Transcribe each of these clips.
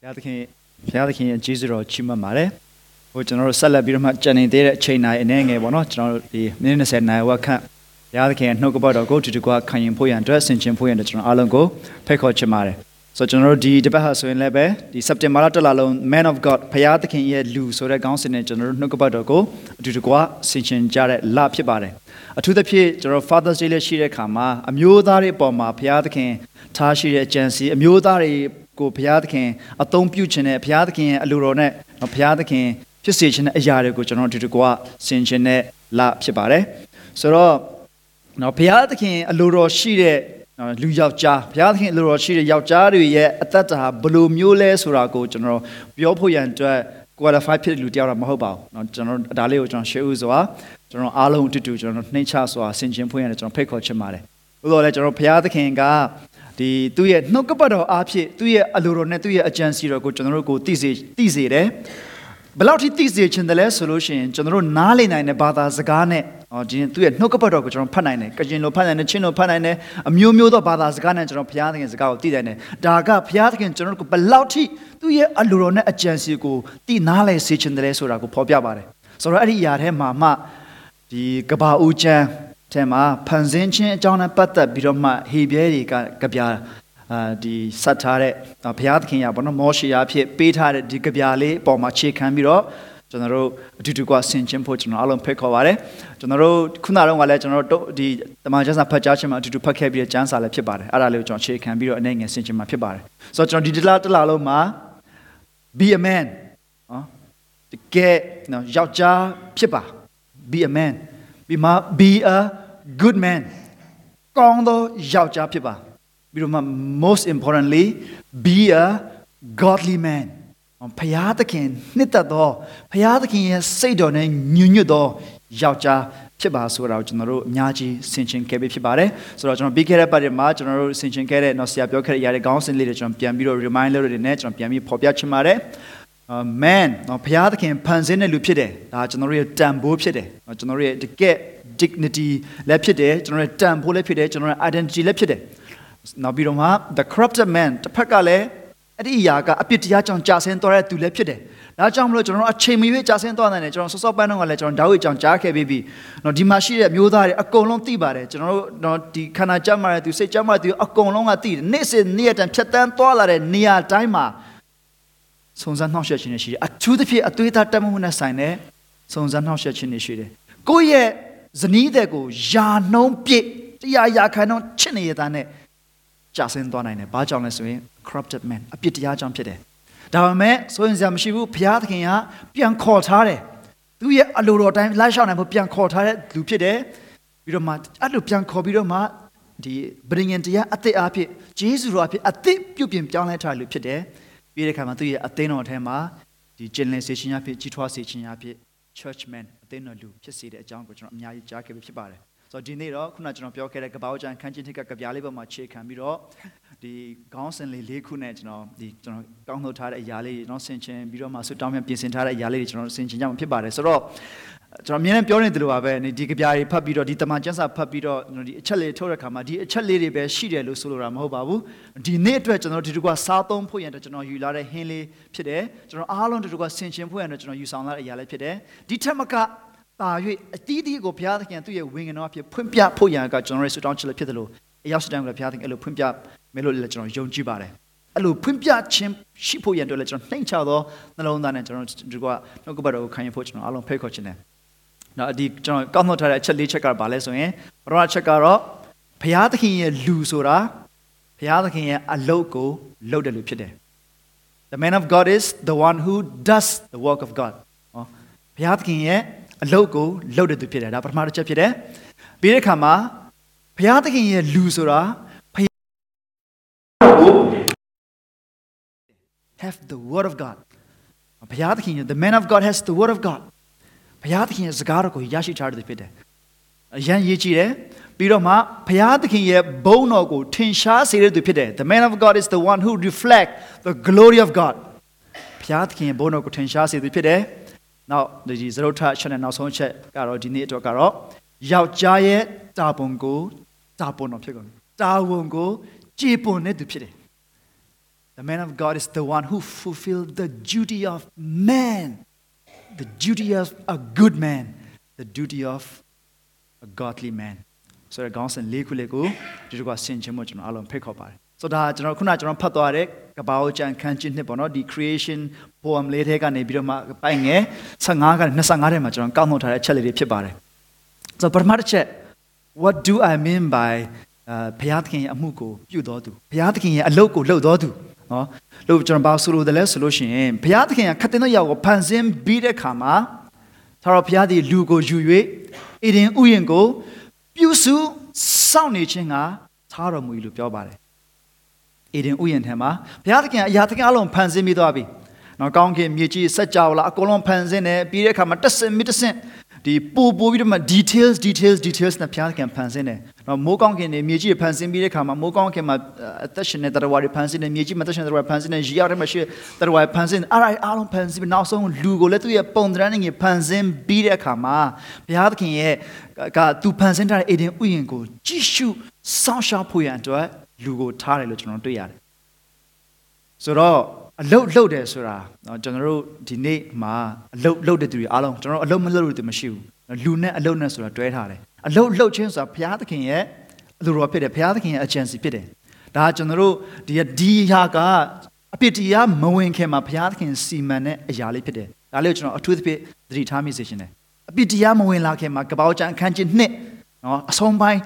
ဘုရားသခင်ဘုရားသခင်ရဲ့ကျေးဇူးတော်ချီးမွမ်းပါတယ်ဟိုကျွန်တော်တို့ဆက်လက်ပြီးတော့မှကြံနေသေးတဲ့အချိန်တိုင်းအနေငယ်ပေါ့နော်ကျွန်တော်တို့ဒီမိနစ်20နာရီဝက်ခန့်ဘုရားသခင်ရဲ့နှုတ်ကပတ်တော်ကိုတူတူကခံရင်ဖို့ရန်အတွက်ဆင်ခြင်ဖို့ရန်အတွက်ကျွန်တော်အားလုံးကိုဖိတ်ခေါ်ချင်ပါတယ်ဆိုတော့ကျွန်တော်တို့ဒီတပတ်ဟာဆိုရင်လည်းပဲဒီစက်တင်ဘာလတစ်လလုံး Man of God ဘုရားသခင်ရဲ့လူဆိုတဲ့ခေါင်းစဉ်နဲ့ကျွန်တော်တို့နှုတ်ကပတ်တော်ကိုအတူတကွဆင်ခြင်ကြတဲ့လဖြစ်ပါတယ်အထူးသဖြင့်ကျွန်တော် Father's Day လေးရှိတဲ့အခါမှာအမျိုးသားတွေအပေါ်မှာဘုရားသခင်ထားရှိတဲ့အကြံစီအမျိုးသားတွေ ကိုဘုရားသခင်အသုံးပြုခြင်းနဲ့ဘုရားသခင်ရဲ့အလိုတော်နဲ့ဘုရားသခင်ဖြစ်စေခြင်းတဲ့အရာတွေကိုကျွန်တော်တို့ဒီတကွဆင်ခြင်တဲ့လဖြစ်ပါတယ်ဆိုတော့နော်ဘုရားသခင်အလိုတော်ရှိတဲ့လူယောက်ျားဘုရားသခင်အလိုတော်ရှိတဲ့ယောက်ျားတွေရဲ့အသက်တာဘယ်လိုမျိုးလဲဆိုတာကိုကျွန်တော်ပြောဖို့ရန်အတွက် qualify ဖြစ်တဲ့လူတယောက်တော့မဟုတ်ပါဘူးเนาะကျွန်တော်ဒါလေးကိုကျွန်တော်ရှေ့ဦးစွာကျွန်တော်အားလုံးအတူတူကျွန်တော်နှိမ့်ချစွာဆင်ခြင်ဖွင့်ရတယ်ကျွန်တော်ဖိတ်ခေါ်ချင်ပါတယ်။ဘို့တော်လည်းကျွန်တော်ဘုရားသခင်က ဒီသူ့ရဲ့နှုတ်ကပတ်တော်အားဖြင့်သူ့ရဲ့အလိုတော်နဲ့သူ့ရဲ့အကြံစီတော်ကိုကျွန်တော်တို့ကိုသိစေသိစေတယ်ဘယ်လောက်ထိသိစေချင်တယ်လဲဆိုလို့ရှိရင်ကျွန်တော်တို့နားလည်နိုင်တဲ့ဘာသာစကားနဲ့အော်ဒီသူ့ရဲ့နှုတ်ကပတ်တော်ကိုကျွန်တော်ဖတ်နိုင်တယ်ကရင်လိုဖတ်နိုင်တယ်ချင်းလိုဖတ်နိုင်တယ်အမျိုးမျိုးသောဘာသာစကားနဲ့ကျွန်တော်ဘုရားသခင်စကားကိုသိနိုင်တယ်ဒါကဘုရားသခင်ကျွန်တော်တို့ကိုဘယ်လောက်ထိသူ့ရဲ့အလိုတော်နဲ့အကြံစီကိုသိနားလည်စေချင်တယ်လဲဆိုတာကိုဖော်ပြပါတယ်ဆိုတော့အဲ့ဒီအရာထဲမှာမှဒီကဘာဦးချမ်း ထဲမှာဖန်ဆင်းခြင်းအကြောင်းနဲ့ပတ်သက်ပြီးတော့မှဟေဘရဲတွေကကြပြာအာဒီဆက်ထားတဲ့ဘုရားသခင်ရဘောနော်မောရှေအဖြစ်ပေးထားတဲ့ဒီကြပြာလေးအပေါ်မှာခြေခံပြီးတော့ကျွန်တော်တို့အတူတူကဆင်ခြင်ဖို့ကျွန်တော်အားလုံးဖိတ်ခေါ်ပါတယ်ကျွန်တော်တို့ခုနကတော့လည်းကျွန်တော်တို့ဒီတမန်ကျမ်းစာဖတ်ကြားခြင်းမှာအတူတူဖတ်ခဲ့ပြီးတဲ့ကျမ်းစာလည်းဖြစ်ပါတယ်အဲ့ဒါလေးကိုကျွန်တော်ခြေခံပြီးတော့အနေငယ်ဆင်ခြင်မှာဖြစ်ပါတယ်ဆိုတော့ကျွန်တော်ဒီတလားတလားလုံးမှာ be a man နော်တကယ်နော်ယောက်ျားဖြစ်ပါ be a man be ma be a good man ကောင်းသောယောက်ျားဖြစ်ပါပြီးတော့မှ most importantly be a godly man ဖယားသခင်နှစ်သက်သောဖယားသခင်ရဲ့စိတ်တော်နဲ့ညွညွတ်သောယောက်ျားဖြစ်ပါဆိုတာကိုကျွန်တော်တို့အများကြီးဆင်ခြင်ခဲ့ပြီးဖြစ်ပါတယ်ဆိုတော့ကျွန်တော်ပြီးခဲ့တဲ့ပတ်တွေမှာကျွန်တော်တို့ဆင်ခြင်ခဲ့တဲ့နော်ဆရာပြောခဲ့တဲ့အရာတွေခေါင်းစဉ်လေးတွေကျွန်တော်ပြန်ပြီးတော့ remind လုပ်ရတဲ့နဲ့ကျွန်တော်ပြန်ပြီးဖော်ပြချင်ပါတယ် man နော်ဘုရားသခင်ဖန်ဆင်းတဲ့လူဖြစ်တယ်ဒါကျွန်တော်တို့ရဲ့တန်ဖိုးဖြစ်တယ်နော်ကျွန်တော်တို့ရဲ့တကယ် dignity လည်းဖြစ်တယ်ကျွန်တော်တို့ရဲ့တန်ဖိုးလည်းဖြစ်တယ်ကျွန်တော်တို့ရဲ့ identity လည်းဖြစ်တယ်နောက်ပြီးတော့မှ the corrupted man တစ်ဖက်ကလည်းအဲ့ဒီအရာကအပြစ်တရားကြောင့်ကြာဆင်းသွားတဲ့သူလည်းဖြစ်တယ်ဒါကြောင့်မလို့ကျွန်တော်တို့အချိန်မရွေးကြာဆင်းသွားနိုင်တယ်ကျွန်တော်စောစောပိုင်းတော့ကလည်းကျွန်တော်ဓာတ်ဝိကြောင့်ကြားခဲ့ပြီးပြီနော်ဒီမှာရှိတဲ့မျိုးသားတွေအကုန်လုံးသိပါတယ်ကျွန်တော်တို့နော်ဒီခန္ဓာကြမ်းမာတဲ့သူစိတ်ကြမ်းမာတဲ့သူအကုန်လုံးကသိတယ်နေ့စဉ်နေ့ရက်တန်ဖြတ်တန်းသွားလာတဲ့နေရာတိုင်းမှာ စုံစမ်းနှောက်ယှက်ခြင်းတွေရှိတယ်အထူးသဖြင့်အသွေးသားတက်မှုနဲ့ဆိုင်တဲ့စုံစမ်းနှောက်ယှက်ခြင်းတွေရှိတယ်ကိုယ့်ရဲ့ဇနီးတဲ့ကိုယာနှုံးပြည့်တရားရာခံတော့ချစ်နေရတဲ့နဲ့ကြာဆင်းသွားနိုင်တယ်ဘာကြောင့်လဲဆိုရင် corrupted man အပြစ်တရားကြောင့်ဖြစ်တယ်ဒါပေမဲ့ဆိုရင်စရာမရှိဘူးဘုရားသခင်ကပြန်ခေါ်ထားတယ်သူရဲ့အလိုတော်တိုင်းလိုက်ရှောက်နိုင်ဖို့ပြန်ခေါ်ထားတဲ့လူဖြစ်တယ်ပြီးတော့မှအဲ့လိုပြန်ခေါ်ပြီးတော့မှဒီဗြိဉ္ဉ်တရားအသစ်အဖြစ်ဂျေဇုတော်အဖြစ်အသစ်ပြုတ်ပြင်ပြောင်းလဲထားလူဖြစ်တယ် ပြီးတဲ့အခါမှာသူရဲ့အသင်းတော်ထဲမှာဒီကျင်လည်စေခြင်းအဖြစ်ကြီးထွားစေခြင်းအဖြစ် churchman အသင်းတော်လူဖြစ်စေတဲ့အကြောင်းကိုကျွန်တော်အများကြီးကြားခဲ့ပြီးဖြစ်ပါတယ်ဆိုတော့ဒီနေ့တော့ခုနကျွန်တော်ပြောခဲ့တဲ့ကပောက်ကျန်ခန်းချင်းထိပ်ကကပြားလေးပေါ်မှာခြေခံပြီးတော့ဒီခေါင်းစဉ်လေးလေးခုနဲ့ကျွန်တော်ဒီကျွန်တော်ကောင်းထုတ်ထားတဲ့အရာလေးတွေကျွန်တော်ဆင်ခြင်ပြီးတော့မှဆွတောင်းပြန်ပြင်ဆင်ထားတဲ့အရာလေးတွေကျွန်တော်ဆင်ခြင်ကြမှာဖြစ်ပါတယ်ဆိုတော့ ကျွန်တော်အမြဲတမ်းပြောနေတယ်လို့ပါပဲဒီကပြားတွေဖတ်ပြီးတော့ဒီတမန်ကျမ်းစာဖတ်ပြီးတော့ဒီအချက်လေးထုတ်တဲ့ခါမှာဒီအချက်လေးတွေပဲရှိတယ်လို့ဆိုလိုတာမဟုတ်ပါဘူးဒီနေ့အတွက်ကျွန်တော်ဒီတကွာစားသုံးဖို့ရန်အတွက်ကျွန်တော်ယူလာတဲ့ဟင်းလေးဖြစ်တယ်ကျွန်တော်အားလုံးဒီတကွာဆင်ခြင်ဖို့ရန်အတွက်ကျွန်တော်ယူဆောင်လာတဲ့အရာလေးဖြစ်တယ်ဒီထက်မကတာ၍အတီးတီးကိုဘုရားသခင်သူ့ရဲ့ဝိညာဉ်တော်အဖြစ်ဖွင့်ပြဖို့ရန်ကကျွန်တော်ရဲ့ဆုတောင်းချက်လေးဖြစ်တယ်လို့အရောက်စတန်ကဘုရားသခင်အဲ့လိုဖွင့်ပြမယ်လို့လည်းကျွန်တော်ယုံကြည်ပါတယ်အဲ့လိုဖွင့်ပြခြင်းရှိဖို့ရန်အတွက်လည်းကျွန်တော်နှိမ့်ချသောနှလုံးသားနဲ့ကျွန်တော်ဒီကနှုတ်ကပတ်တော်ကိုခံယူဖို့ကျွန်တော်အားလုံးဖိတ်ခေါ်ခြင်းတယ် နော်ဒီကျွန်တော်ကောက်နှုတ်ထားတဲ့အချက်လေးချက်ကဘာလဲဆိုရင်ပထမချက်ကတော့ဘုရားသခင်ရဲ့လူဆိုတာဘုရားသခင်ရဲ့အလုပ်ကိုလုပ်တယ်လို့ဖြစ်တယ် The man of God is the one who does the work of God ဟောဘုရားသခင်ရဲ့အလုပ်ကိုလုပ်တဲ့သူဖြစ်တယ်ဒါပထမတစ်ချက်ဖြစ်တယ်ပြီးတဲ့အခါမှာဘုရားသခင်ရဲ့လူဆိုတာ have the word of God ဘုရားသခင်ရဲ့ the man of God has the word of God ဘုရားသခင်ရဲ့စကားတော်ကိုရရှိထားတဲ့ဖြစ်တယ်အရန်ရေးကြည့်တယ်ပြီးတော့မှဘုရားသခင်ရဲ့ဘုန်းတော်ကိုထင်ရှားစေတဲ့သူဖြစ်တယ် the man of God is the one who reflect the glory of God ဘုရားသခင်ရဲ့ဘုန်းတော်ကိုထင်ရှားစေသူဖြစ်တယ်နောက်ဒီဇရုထချက်နဲ့နောက်ဆုံးချက်ကတော့ဒီနေ့အတွက်ကတော့ယောက်ျားရဲ့တာဝန်ကိုတာဝန်တော်ဖြစ်ကုန်တာဝန်ကိုကြေပွန်တဲ့သူဖြစ်တယ် The man of God is the one who fulfilled the duty of man, the duty of a good man, the duty of a godly man. ဆိုတော့ခေါင်းစဉ်လေးခုလေးကိုဒီတော့ကဆင်ခြင်မှုကျွန်တော်အားလုံးဖိတ်ခေါ်ပါတယ်။ဆိုတော့ဒါကျွန်တော်ခုနကျွန်တော်ဖတ်သွားတဲ့ကဘာအိုကျန်ခန်းချင်းနှစ်ပေါ့နော်ဒီ creation poem လေးထဲကနေပြီးတော့မှပိုင်ငယ်15ကနေ25ထဲမှာကျွန်တော်ကောက်နှုတ်ထားတဲ့အချက်လေးတွေဖြစ်ပါတယ်။ဆိုတော့ပထမတစ်ချက် what do i mean by အာဘုရားသခင်ရဲ့အမှုကိုပြုတော်သူဘုရားသခင်ရဲ့အလုပ်ကိုလုပ်တော်သူ နော်လို့ကျွန်တော်ဘာဆိုလိုတယ်လဲဆိုလို့ရှိရင်ဘုရားသခင်ကခတ်တဲ့ရောက်ကိုဖန်ဆင်းပြီးတဲ့ခါမှာသာတော်ဘုရားသည်လူကိုယူ၍အေဒင်ဥယျင်ကို ပြုစုစောင့်နေခြင်းကသားတော်မူ၏လို့ပြောပါတယ်အေဒင်ဥယျင်ထဲမှာဘုရားသခင်အရာသခင်အလုံးဖန်ဆင်းပြီးသွားပြီနော်ကောင်းကင်မြေကြီးစัจ java လာအကုန်လုံးဖန်ဆင်းတယ်ပြီးတဲ့အခါမှာတစ်စင်မိတစ်စင် ဒီပို့ပို့ပြီးတော့မှ details details details နဲ့ဘုရားသခင်ဖန်ဆင်းတယ်နော်မိုးကောင်းကင်နေမြေကြီးဖန်ဆင်းပြီးတဲ့အခါမှာမိုးကောင်းကင်မှာအသက်ရှင်တဲ့တရားဝါတွေဖန်ဆင်းတယ်မြေကြီးမှာအသက်ရှင်တဲ့တရားဝါဖန်ဆင်းတယ်ရေအောက်ထဲမှာရှိတဲ့တရားဝါဖန်ဆင်းအားရအားလုံးဖန်ဆင်းပြီးနောက်ဆုံးလူကိုလည်းသူ့ရဲ့ပုံသဏ္ဍာန်နဲ့ဖန်ဆင်းပြီးတဲ့အခါမှာဘုရားသခင်ရဲ့ကသူဖန်ဆင်းထားတဲ့အေဒင်ဥယျာဉ်ကိုကြည့်ရှုစောင့်ရှောက်ဖို့ရန်အတွက်လူကိုထားတယ်လို့ကျွန်တော်တွေ့ရတယ်ဆိုတော့ အလုတ်လုတ်တယ်ဆိုတာနော်ကျွန်တော်တို့ဒီနေ့မှာအလုတ်လုတ်တဲ့သူတွေအားလုံးကျွန်တော်တို့အလုတ်မလုတ်လို့သူမရှိဘူးလူနဲ့အလုတ်နဲ့ဆိုတာတွဲထားတယ်အလုတ်လုတ်ခြင်းဆိုတာဘုရားသခင်ရဲ့အလိုတော်ဖြစ်တယ်ဘုရားသခင်ရဲ့အကြံစီဖြစ်တယ်ဒါကျွန်တော်တို့ဒီဒီဟာကအပြစ်တရားမဝင်ခင်မှာဘုရားသခင်စီမံတဲ့အရာလေးဖြစ်တယ်ဒါလေးကိုကျွန်တော်အထူးသဖြင့်သတိထားမိစေချင်တယ်အပြစ်တရားမဝင်လာခင်မှာကပောက်ချံအခန်းကြီး1 နော်အဆုံးပိုင်း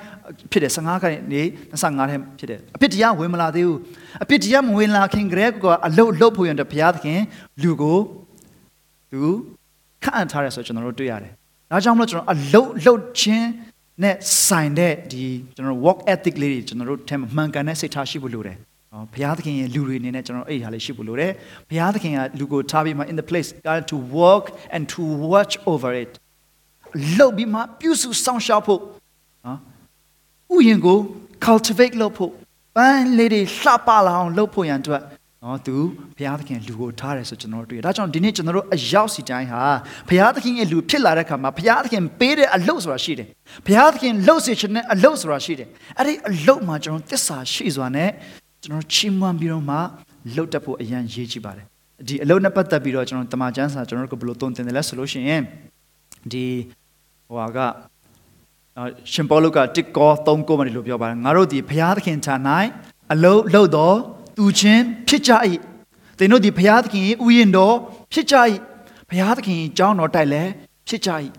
ဖြစ်တယ်15ခန်းနေ25ထဲဖြစ်တယ်အပြစ်တရားဝင်မလာသေးဘူးအပြစ်တရားမဝင်လာခင်ကလေးကအလုတ်လှုပ်ဖို့ရတဲ့ဘုရားသခင်လူကိုသူခန့်ထားတယ်ဆိုကျွန်တော်တို့တွေ့ရတယ်ဒါကြောင့်မလို့ကျွန်တော်အလုတ်လှုပ်ခြင်းနဲ့ဆိုင်တဲ့ဒီကျွန်တော် work ethic လေးတွေကျွန်တော်တို့ထဲမှာမှန်ကန်တဲ့စိတ်ထားရှိဖို့လိုတယ်နော်ဘုရားသခင်ရဲ့လူတွေအနေနဲ့ကျွန်တော်အဲ့ဒီဟာလေးရှိဖို့လိုတယ်ဘုရားသခင်ကလူကိုထားပြီးမှ in the place God to work and to watch over it လှုပ်ပြီးမှပြုစုစောင့်ရှောက်ဖို့ နော်ဥယျင်ကို cultivate လုပ်ဖို့ပန်းလေးတွေလှပလာအောင်လုပ်ဖို့ရန်အတွက်နော်သူဘုရားသခင်လူကိုထားတယ်ဆိုကျွန်တော်တို့တွေ့ရဒါကြောင့်ဒီနေ့ကျွန်တော်တို့အရောက်စီတိုင်းဟာဘုရားသခင်ရဲ့လူဖြစ်လာတဲ့အခါမှာဘုရားသခင်ပေးတဲ့အလုပ်ဆိုတာရှိတယ်ဘုရားသခင်လှုပ်စေခြင်းနဲ့အလုပ်ဆိုတာရှိတယ်အဲ့ဒီအလုပ်မှာကျွန်တော်သစ္စာရှိစွာနဲ့ကျွန်တော်ချီးမွမ်းပြီးတော့မှလှုပ်တတ်ဖို့အရန်ရေးကြည့်ပါတယ်ဒီအလုပ်နဲ့ပတ်သက်ပြီးတော့ကျွန်တော်တမန်ကျမ်းစာကျွန်တော်တို့ကဘယ်လိုသုံးသင်တယ်လဲဆိုလို့ရှိရင်ဒီဟိုဟာက ရှင်ပေါလုကတစ်ကော3ကိုမှဒီလိုပြောပါတယ်ငါတို့ဒီဘုရားသခင်ဌာ၌အလုံးလှုပ်တော်သူချင်းဖြစ်ကြ၏သင်တို့ဒီဘုရားသခင်ဥယျင်တော်ဖြစ်ကြ၏ဘုရားသခင်ကျောင်းတော်တိုက်လည်းဖြစ်ကြ၏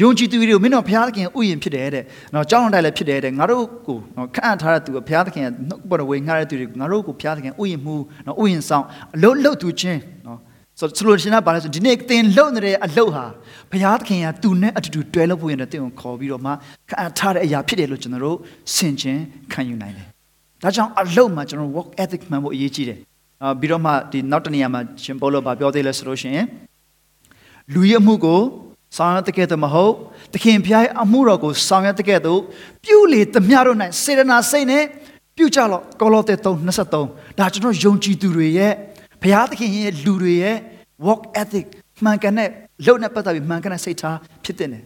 ယုံကြည်သူတွေကိုမင်းတို့ဘုရားသခင်ဥယျင်ဖြစ်တယ်တဲ့နော်ကျောင်းတော်တိုက်လည်းဖြစ်တယ်တဲ့ငါတို့ကိုနော်ခန့်ထားတဲ့သူကဘုရားသခင်နှုတ်ပေါ်ဝေငှားတဲ့သူတွေငါတို့ကိုဘုရားသခင်ဥယျင်မှုနော်ဥယျင်ဆောင်အလုံးလှုပ်သူချင်းနော် ဆိုဆိုလို့ရှိရင်ပါလဲဆိုဒီနေ့သင်လှုပ်နေတဲ့အလှုပ်ဟာဘုရားသခင်ကသူနဲ့အတူတူတွဲလို့ဖို့ရင်တင့်ကိုခေါ်ပြီးတော့မှခန့်ထားတဲ့အရာဖြစ်တယ်လို့ကျွန်တော်တို့ဆင်ခြင်ခံယူနိုင်တယ်။ဒါကြောင့်အလှုပ်မှာကျွန်တော် work ethic မှန်ဖို့အရေးကြီးတယ်။အာပြီးတော့မှဒီနောက်တနေရာမှာရှင်ပေါလုဗာပြောသေးလဲဆိုလို့ရှိရင်လူရဲ့အမှုကိုဆောင်ရွက်တဲ့ကဲ့သို့မဟုတ်သခင်ဖျားရဲ့အမှုတော်ကိုဆောင်ရွက်တဲ့ကဲ့သို့ပြုလေသမျှတို့၌စေတနာစိတ်နဲ့ပြုကြလော့ကောလောသဲ3:23ဒါကျွန်တော်ယုံကြည်သူတွေရဲ့ဘုရားသခင်ရဲ့လူတွေရဲ့ work ethic မှန်ကန်တဲ့လုပ်နဲ့ပတ်သက်ပြီးမှန်ကန်တဲ့စိတ်ထားဖြစ်တဲ့တယ်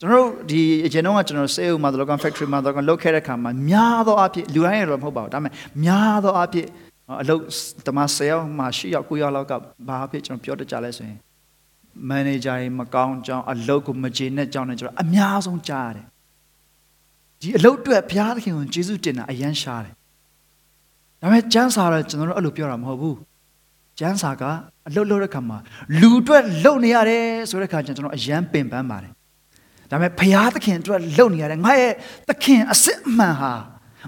ကျွန်တော်တို့ဒီအရင်တော့ကကျွန်တော်စေအုပ်မှာတော့ factory မှာတော့လုပ်ခဲ့တဲ့ခါမှာများသောအားဖြင့်လူတိုင်းရတော့မဟုတ်ပါဘူးဒါပေမဲ့များသောအားဖြင့်အလုပ်တမဆယ်ယောက်မှ၈ယောက်၉ယောက်လောက်ကဘာအဖြစ်ကျွန်တော်ပြောတကြလဲဆိုရင်မန်နေဂျာတွေမကောင်းကြောင်းအလုပ်ကိုမကျေနပ်ကြောင်းနဲ့ကျွန်တော်အများဆုံးကြားရတယ်ဒီအလုပ်အတွက်ဘုရားသခင်ကိုကျေးဇူးတင်တာအရန်ရှားတယ်ဒါပေမဲ့ကျမ်းစာတော့ကျွန်တော်တို့အဲ့လိုပြောတာမဟုတ်ဘူး ကျမ်းစာကအလုတ်လုတ်တဲ့ခါမှာလူအတွက်လုံနေရတယ်ဆိုတဲ့ခါကျကျွန်တော်အယမ်းပင်ပန်းပါတယ်ဒါပေမဲ့ဘုရားသခင်အတွက်လုံနေရတယ်ငါရဲ့သခင်အစစ်အမှန်ဟာ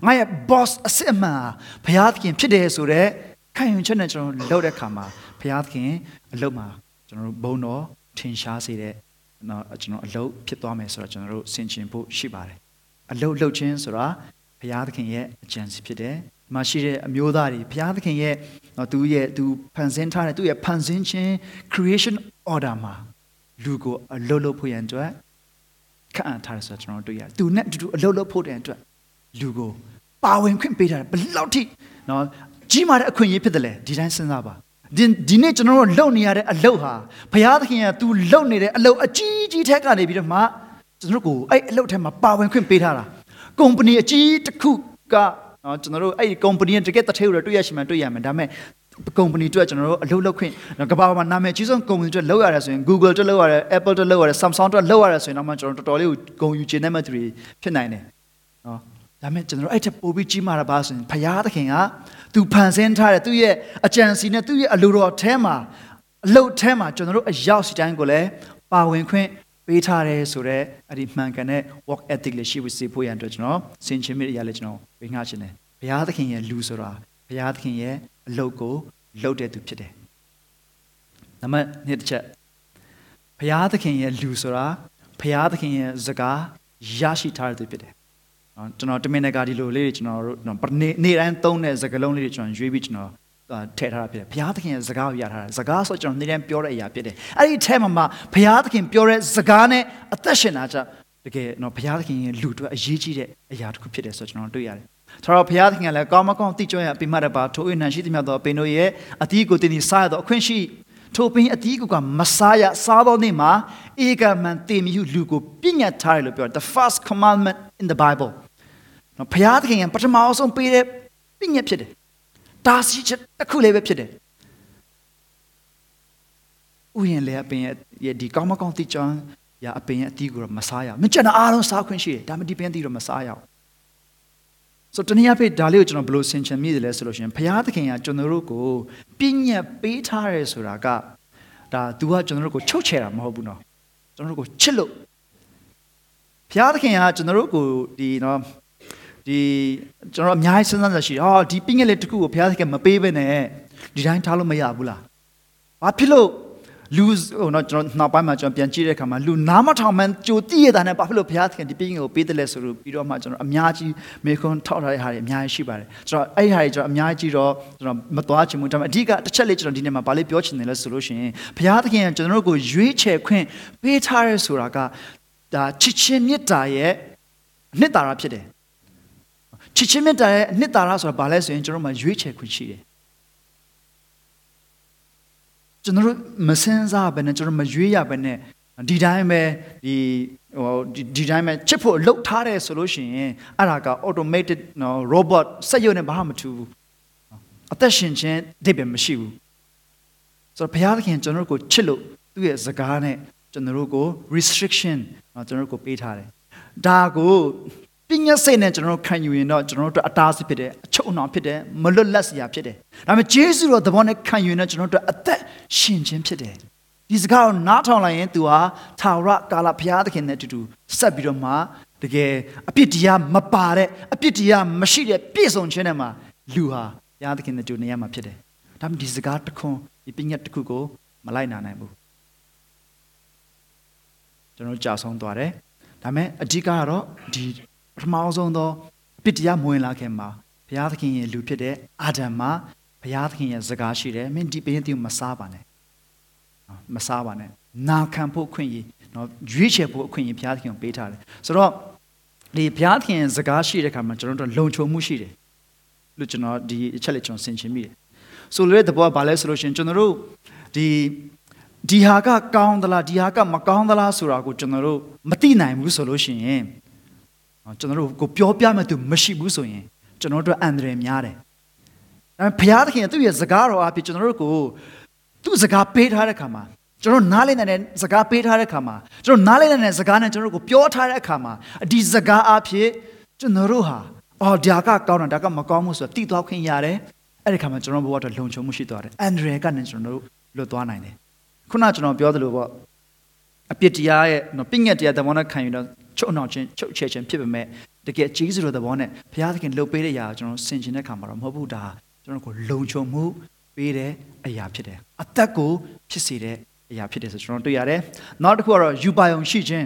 ငါရဲ့ boss အစစ်အမှန်ဟာဘုရားသခင်ဖြစ်တယ်ဆိုတော့ခံယူချက်နဲ့ကျွန်တော်လှုပ်တဲ့ခါမှာဘုရားသခင်အလုပ်မှာကျွန်တော်တို့ဘုံတော်ထင်ရှားစေတဲ့နော်ကျွန်တော်အလုပ်ဖြစ်သွားမယ်ဆိုတော့ကျွန်တော်တို့ဆင်ခြင်ဖို့ရှိပါတယ်အလုပ်လှုပ်ခြင်းဆိုတာဘုရားသခင်ရဲ့အကြံစီဖြစ်တယ် မှာရှိတဲ့အမျိုးသားတွေဘုရားသခင်ရဲ့သူရဲ့သူဖန်ဆင်းထားတဲ့သူရဲ့ဖန်ဆင်းခြင်း creation order မှာလူကိုအလုပ်လုပ်ဖို့ရန်အတွက်ခန့်အပ်ထားတယ်ဆိုတော့ကျွန်တော်တွေ့ရတယ်။သူနဲ့အတူတူအလုပ်လုပ်ဖို့တဲ့အတွက်လူကိုပါဝင်ခွင့်ပေးထားတယ်ဘယ်လောက်ထိနော်ကြီးမားတဲ့အခွင့်အရေးဖြစ်တယ်လေဒီတိုင်းစဉ်းစားပါဒီဒီနေ့ကျွန်တော်တို့လုပ်နေရတဲ့အလုပ်ဟာဘုရားသခင်ကသူလုပ်နေတဲ့အလုပ်အကြီးကြီးထက်ကနေပြီးတော့မှကျွန်တော်တို့ကိုအဲ့အလုပ်ထဲမှာပါဝင်ခွင့်ပေးထားတာကုမ္ပဏီအကြီးတစ်ခုက နော်ကျွန်တော်တို့အဲ့ဒီ company ရဲ့တကယ်တထဲကိုတွေ့ရရှိမှတွေ့ရမယ်ဒါပေမဲ့ကုမ္ပဏီအတွက်ကျွန်တော်တို့အလုပ်လုပ်ခွင့်ကမ္ဘာပေါ်မှာနာမည်ကြီးဆုံးကုမ္ပဏီအတွက်လုပ်ရတယ်ဆိုရင် Google အတွက်လုပ်ရတယ် Apple အတွက်လုပ်ရတယ် Samsung အတွက်လုပ်ရတယ်ဆိုရင်တော့မှကျွန်တော်တော်တော်လေးကိုဂုဏ်ယူခြင်းနဲ့မှသူတွေဖြစ်နိုင်တယ်နော်ဒါပေမဲ့ကျွန်တော်တို့အဲ့ထက်ပိုပြီးကြီးမားတာပါဆိုရင်ဘုရားသခင်ကသူဖန်ဆင်းထားတဲ့သူ့ရဲ့အကြံစီနဲ့သူ့ရဲ့အလိုတော်ထဲမှာအလုပ်ထဲမှာကျွန်တော်တို့အရောက်စီတိုင်းကိုလည်းပါဝင်ခွင့် ပေးထားတယ်ဆိုတော့အဲ့ဒီမှန်ကန်တဲ့ work ethic လေးရှိဖို့စေဖို့ရန်အတွက်ကျွန်တော်ဆင်ခြင်မိတဲ့အရာလေးကျွန်တော်ဝေငှချင်တယ်ဘုရားသခင်ရဲ့လူဆိုတာဘုရားသခင်ရဲ့အလုပ်ကိုလုပ်တဲ့သူဖြစ်တယ်နံပါတ်1တစ်ချက်ဘုရားသခင်ရဲ့လူဆိုတာဘုရားသခင်ရဲ့စကားရရှိထားတဲ့သူဖြစ်တယ်နော်ကျွန်တော်တမင်တကာဒီလိုလေးကျွန်တော်တို့နေ့နေ့တိုင်းသုံးတဲ့စကားလုံးလေးတွေကျွန်တော်ရွေးပြီးကျွန်တော် ထည့်ထားတာဖြစ်တယ်ဘုရားသခင်ရဲ့စကားကိုရထားတာစကားဆိုကျွန်တော်နေ့တိုင်းပြောတဲ့အရာဖြစ်တယ်အဲ့ဒီထဲမှာမှဘုရားသခင်ပြောတဲ့စကားနဲ့အသက်ရှင်တာကြတကယ်တော့ဘုရားသခင်ရဲ့လူတွေအရေးကြီးတဲ့အရာတစ်ခုဖြစ်တယ်ဆိုတော့ကျွန်တော်တွေ့ရတယ်။ဆိုတော့ဘုရားသခင်ကလည်းကောင်းမကောင်းသိကြရအပိမတ်တပါထိုအနံရှိသမျှသောအပင်တို့ရဲ့အတီးကိုတင်ဒီစားရသောအခွင့်ရှိထိုပင်အတီးကိုကမစားရစားသောနေ့မှာဧကမန်တေမီဟုလူကိုပြညတ်ထားတယ်လို့ပြောတယ် the first commandment in the bible နော်ဘုရားသခင်ကပထမအဆုံးပေးတဲ့ပြညတ်ဖြစ်တယ်။ ဒါစီချက်တစ်ခုလေးပဲဖြစ်တယ်။ဥယျာဉ်လေအပင်ရဲ့ဒီကောင်းမကောင်းသိချောင်းရအပင်ရဲ့အတီးကိုတော့မစားရအောင်။မကြက်တာအားလုံးစားခွင့်ရှိတယ်။ဒါမှဒီပင်အတီးတော့မစားရအောင်။ဆိုတော့တနည်းအားဖြင့်ဒါလေးကိုကျွန်တော်ဘယ်လိုဆင်ခြင်မိသလဲဆိုလို့ရှိရင်ဘုရားသခင်ကကျွန်တော်တို့ကိုပြညတ်ပေးထားရဲဆိုတာကဒါသူကကျွန်တော်တို့ကိုချုပ်ချယ်တာမဟုတ်ဘူးနော်။ကျွန်တော်တို့ကိုချစ်လို့ဘုရားသခင်ကကျွန်တော်တို့ကိုဒီနော် ဒီကျွန်တော်အများကြီးစဉ်းစားနေရှိအော်ဒီပြင်းငယ်လေးတစ်ခုကိုဘုရားသခင်မပေးဘဲနဲ့ဒီတိုင်းထားလို့မရဘူးလားဘာဖြစ်လို့လူဟိုတော့ကျွန်တော်နောက်ပိုင်းမှာကျွန်တော်ပြန်ကြည့်တဲ့အခါမှာလူနားမထောင်မှန်းကြိုသိရတာနဲ့ဘာဖြစ်လို့ဘုရားသခင်ဒီပြင်းငယ်ကိုပေးတယ်လဲဆိုလို့ပြီးတော့မှကျွန်တော်အများကြီးမေခွန်းထောက်ထားတဲ့ဟာတွေအများကြီးရှိပါတယ်ကျွန်တော်အဲ့ဒီဟာတွေကျွန်တော်အများကြီးတော့ကျွန်တော်မသွားချင်ဘူးဒါပေမဲ့အဓိကတစ်ချက်လေးကျွန်တော်ဒီနေ့မှာဗာလေးပြောချင်တယ်လဲဆိုလို့ရှိရင်ဘုရားသခင်ကကျွန်တော်တို့ကိုရွေးချယ်ခွင့်ပေးထားရဲဆိုတာကဒါချစ်ချင်းမေတ္တာရဲ့အနှစ်သာရဖြစ်တယ် ချစ်ချင်းမေတ္တာရဲ့အနှစ်သာရဆိုတာဘာလဲဆိုရင်ကျွန်တော်တို့မှာရွေးချယ်ခွင့်ရှိတယ်ကျွန်တော်တို့မစင်စားဘဲနဲ့ကျွန်တော်မရွေးရဘဲနဲ့ဒီတိုင်းပဲဒီဟိုဒီတိုင်းပဲချစ်ဖို့လှုပ်ထားတယ်ဆိုလို့ရှိရင်အဲ့ဒါက automated နော် robot စက်ရုံနဲ့ဘာမှမထူဘူးအသက်ရှင်ခြင်းအဓိပ္ပာယ်မရှိဘူးဆိုတော့ဘုရားသခင်ကျွန်တော်တို့ကိုချစ်လို့သူ့ရဲ့စကားနဲ့ကျွန်တော်တို့ကို restriction ကျွန်တော်တို့ကိုပေးထားတယ်ဒါကို ပညာစိတ်နဲ့ကျွန်တော်တို့ခံယူရင်တော့ကျွန်တော်တို့အတားအဆီးဖြစ်တယ်အချုပ်အနှောင်ဖြစ်တယ်မလွတ်လပ်စရာဖြစ်တယ်ဒါပေမဲ့ဂျေဇုတော်သဘောနဲ့ခံယူရင်တော့ကျွန်တော်တို့အသက်ရှင်ခြင်းဖြစ်တယ်ဒီစကားကိုနားထောင်လိုက်ရင် तू ဟာသာဝရကာလဘုရားသခင်နဲ့အတူတူဆက်ပြီးတော့မှတကယ်အပြစ်တရားမပါတဲ့အပြစ်တရားမရှိတဲ့ပြည့်စုံခြင်းနဲ့မှလူဟာဘုရားသခင်နဲ့တူနေရမှာဖြစ်တယ်ဒါပေမဲ့ဒီစကားတစ်ခွန်းဒီပညာတစ်ခုကိုမလိုက်နာနိုင်ဘူးကျွန်တော်ကြာဆုံးသွားတယ်ဒါပေမဲ့အဓိကကတော့ဒီ ပထမဆုံးသောအပြစ်တရားမဝင်လာခင်မှာဘုရားသခင်ရဲ့လူဖြစ်တဲ့အာဒမ်မှာဘုရားသခင်ရဲ့စကားရှိတယ်မင်းဒီပင်တီမစားပါနဲ့မစားပါနဲ့နာခံဖို့ခွင့်ရနော်ရွေးချယ်ဖို့အခွင့်အရေးဘုရားသခင်ကိုပေးထားတယ်ဆိုတော့ဒီဘုရားသခင်ရဲ့စကားရှိတဲ့အခါမှာကျွန်တော်တို့လုံခြုံမှုရှိတယ်လို့ကျွန်တော်ဒီအချက်လေးကျွန်တော်ဆင်ခြင်မိတယ်ဆိုလိုတဲ့သဘောကဘာလဲဆိုလို့ရှိရင်ကျွန်တော်တို့ဒီဒီဟာကကောင်းသလားဒီဟာကမကောင်းသလားဆိုတာကိုကျွန်တော်တို့မသိနိုင်ဘူးဆိုလို့ရှိရင် ကျွန်တော်တို့ကိုပြောပြမဲ့သူမရှိဘူးဆိုရင်ကျွန်တော်တို့အန္တရာယ်များတယ်။ဒါပေမဲ့ဘုရားသခင်သူ့ရဲ့စကားတော်အဖြစ်ကျွန်တော်တို့ကိုသူ့စကားပေးထားတဲ့အခါမှာကျွန်တော်နားလည်တဲ့စကားပေးထားတဲ့အခါမှာကျွန်တော်နားလည်တဲ့စကားနဲ့ကျွန်တော်တို့ကိုပြောထားတဲ့အခါမှာဒီစကားအဖြစ်ကျွန်တော်တို့ဟာအော်ဒါကကောင်းတာဒါကမကောင်းဘူးဆိုတော့တည်သွားခွင့်ရတယ်။အဲ့ဒီခါမှာကျွန်တော်ဘဝတော့လုံခြုံမှုရှိသွားတယ်။အန္တရာယ်ကနေကျွန်တော်တို့လွတ်သွားနိုင်တယ်။ခုနကျွန်တော်ပြောသလိုပေါ့ အပြစ်တရားရဲ့နော်ပြည့်ညက်တရားသဘောနဲ့ခံယူတော့ချုပ်နှောင်ခြင်းချုပ်ချယ်ခြင်းဖြစ်ပေမဲ့တကယ်ကြီးစုတဲ့သဘောနဲ့ဘုရားသခင်လှုပ်ပေးတဲ့အရာကျွန်တော်ဆင်ခြင်တဲ့ခါမှာတော့မဟုတ်ဘူးဒါကျွန်တော်ကိုလုံခြုံမှုပေးတဲ့အရာဖြစ်တယ်အသက်ကိုဖြစ်စေတဲ့အရာဖြစ်တယ်ဆိုကျွန်တော်တွေ့ရတယ်နောက်တစ်ခုကတော့ယူပါယုံရှိခြင်း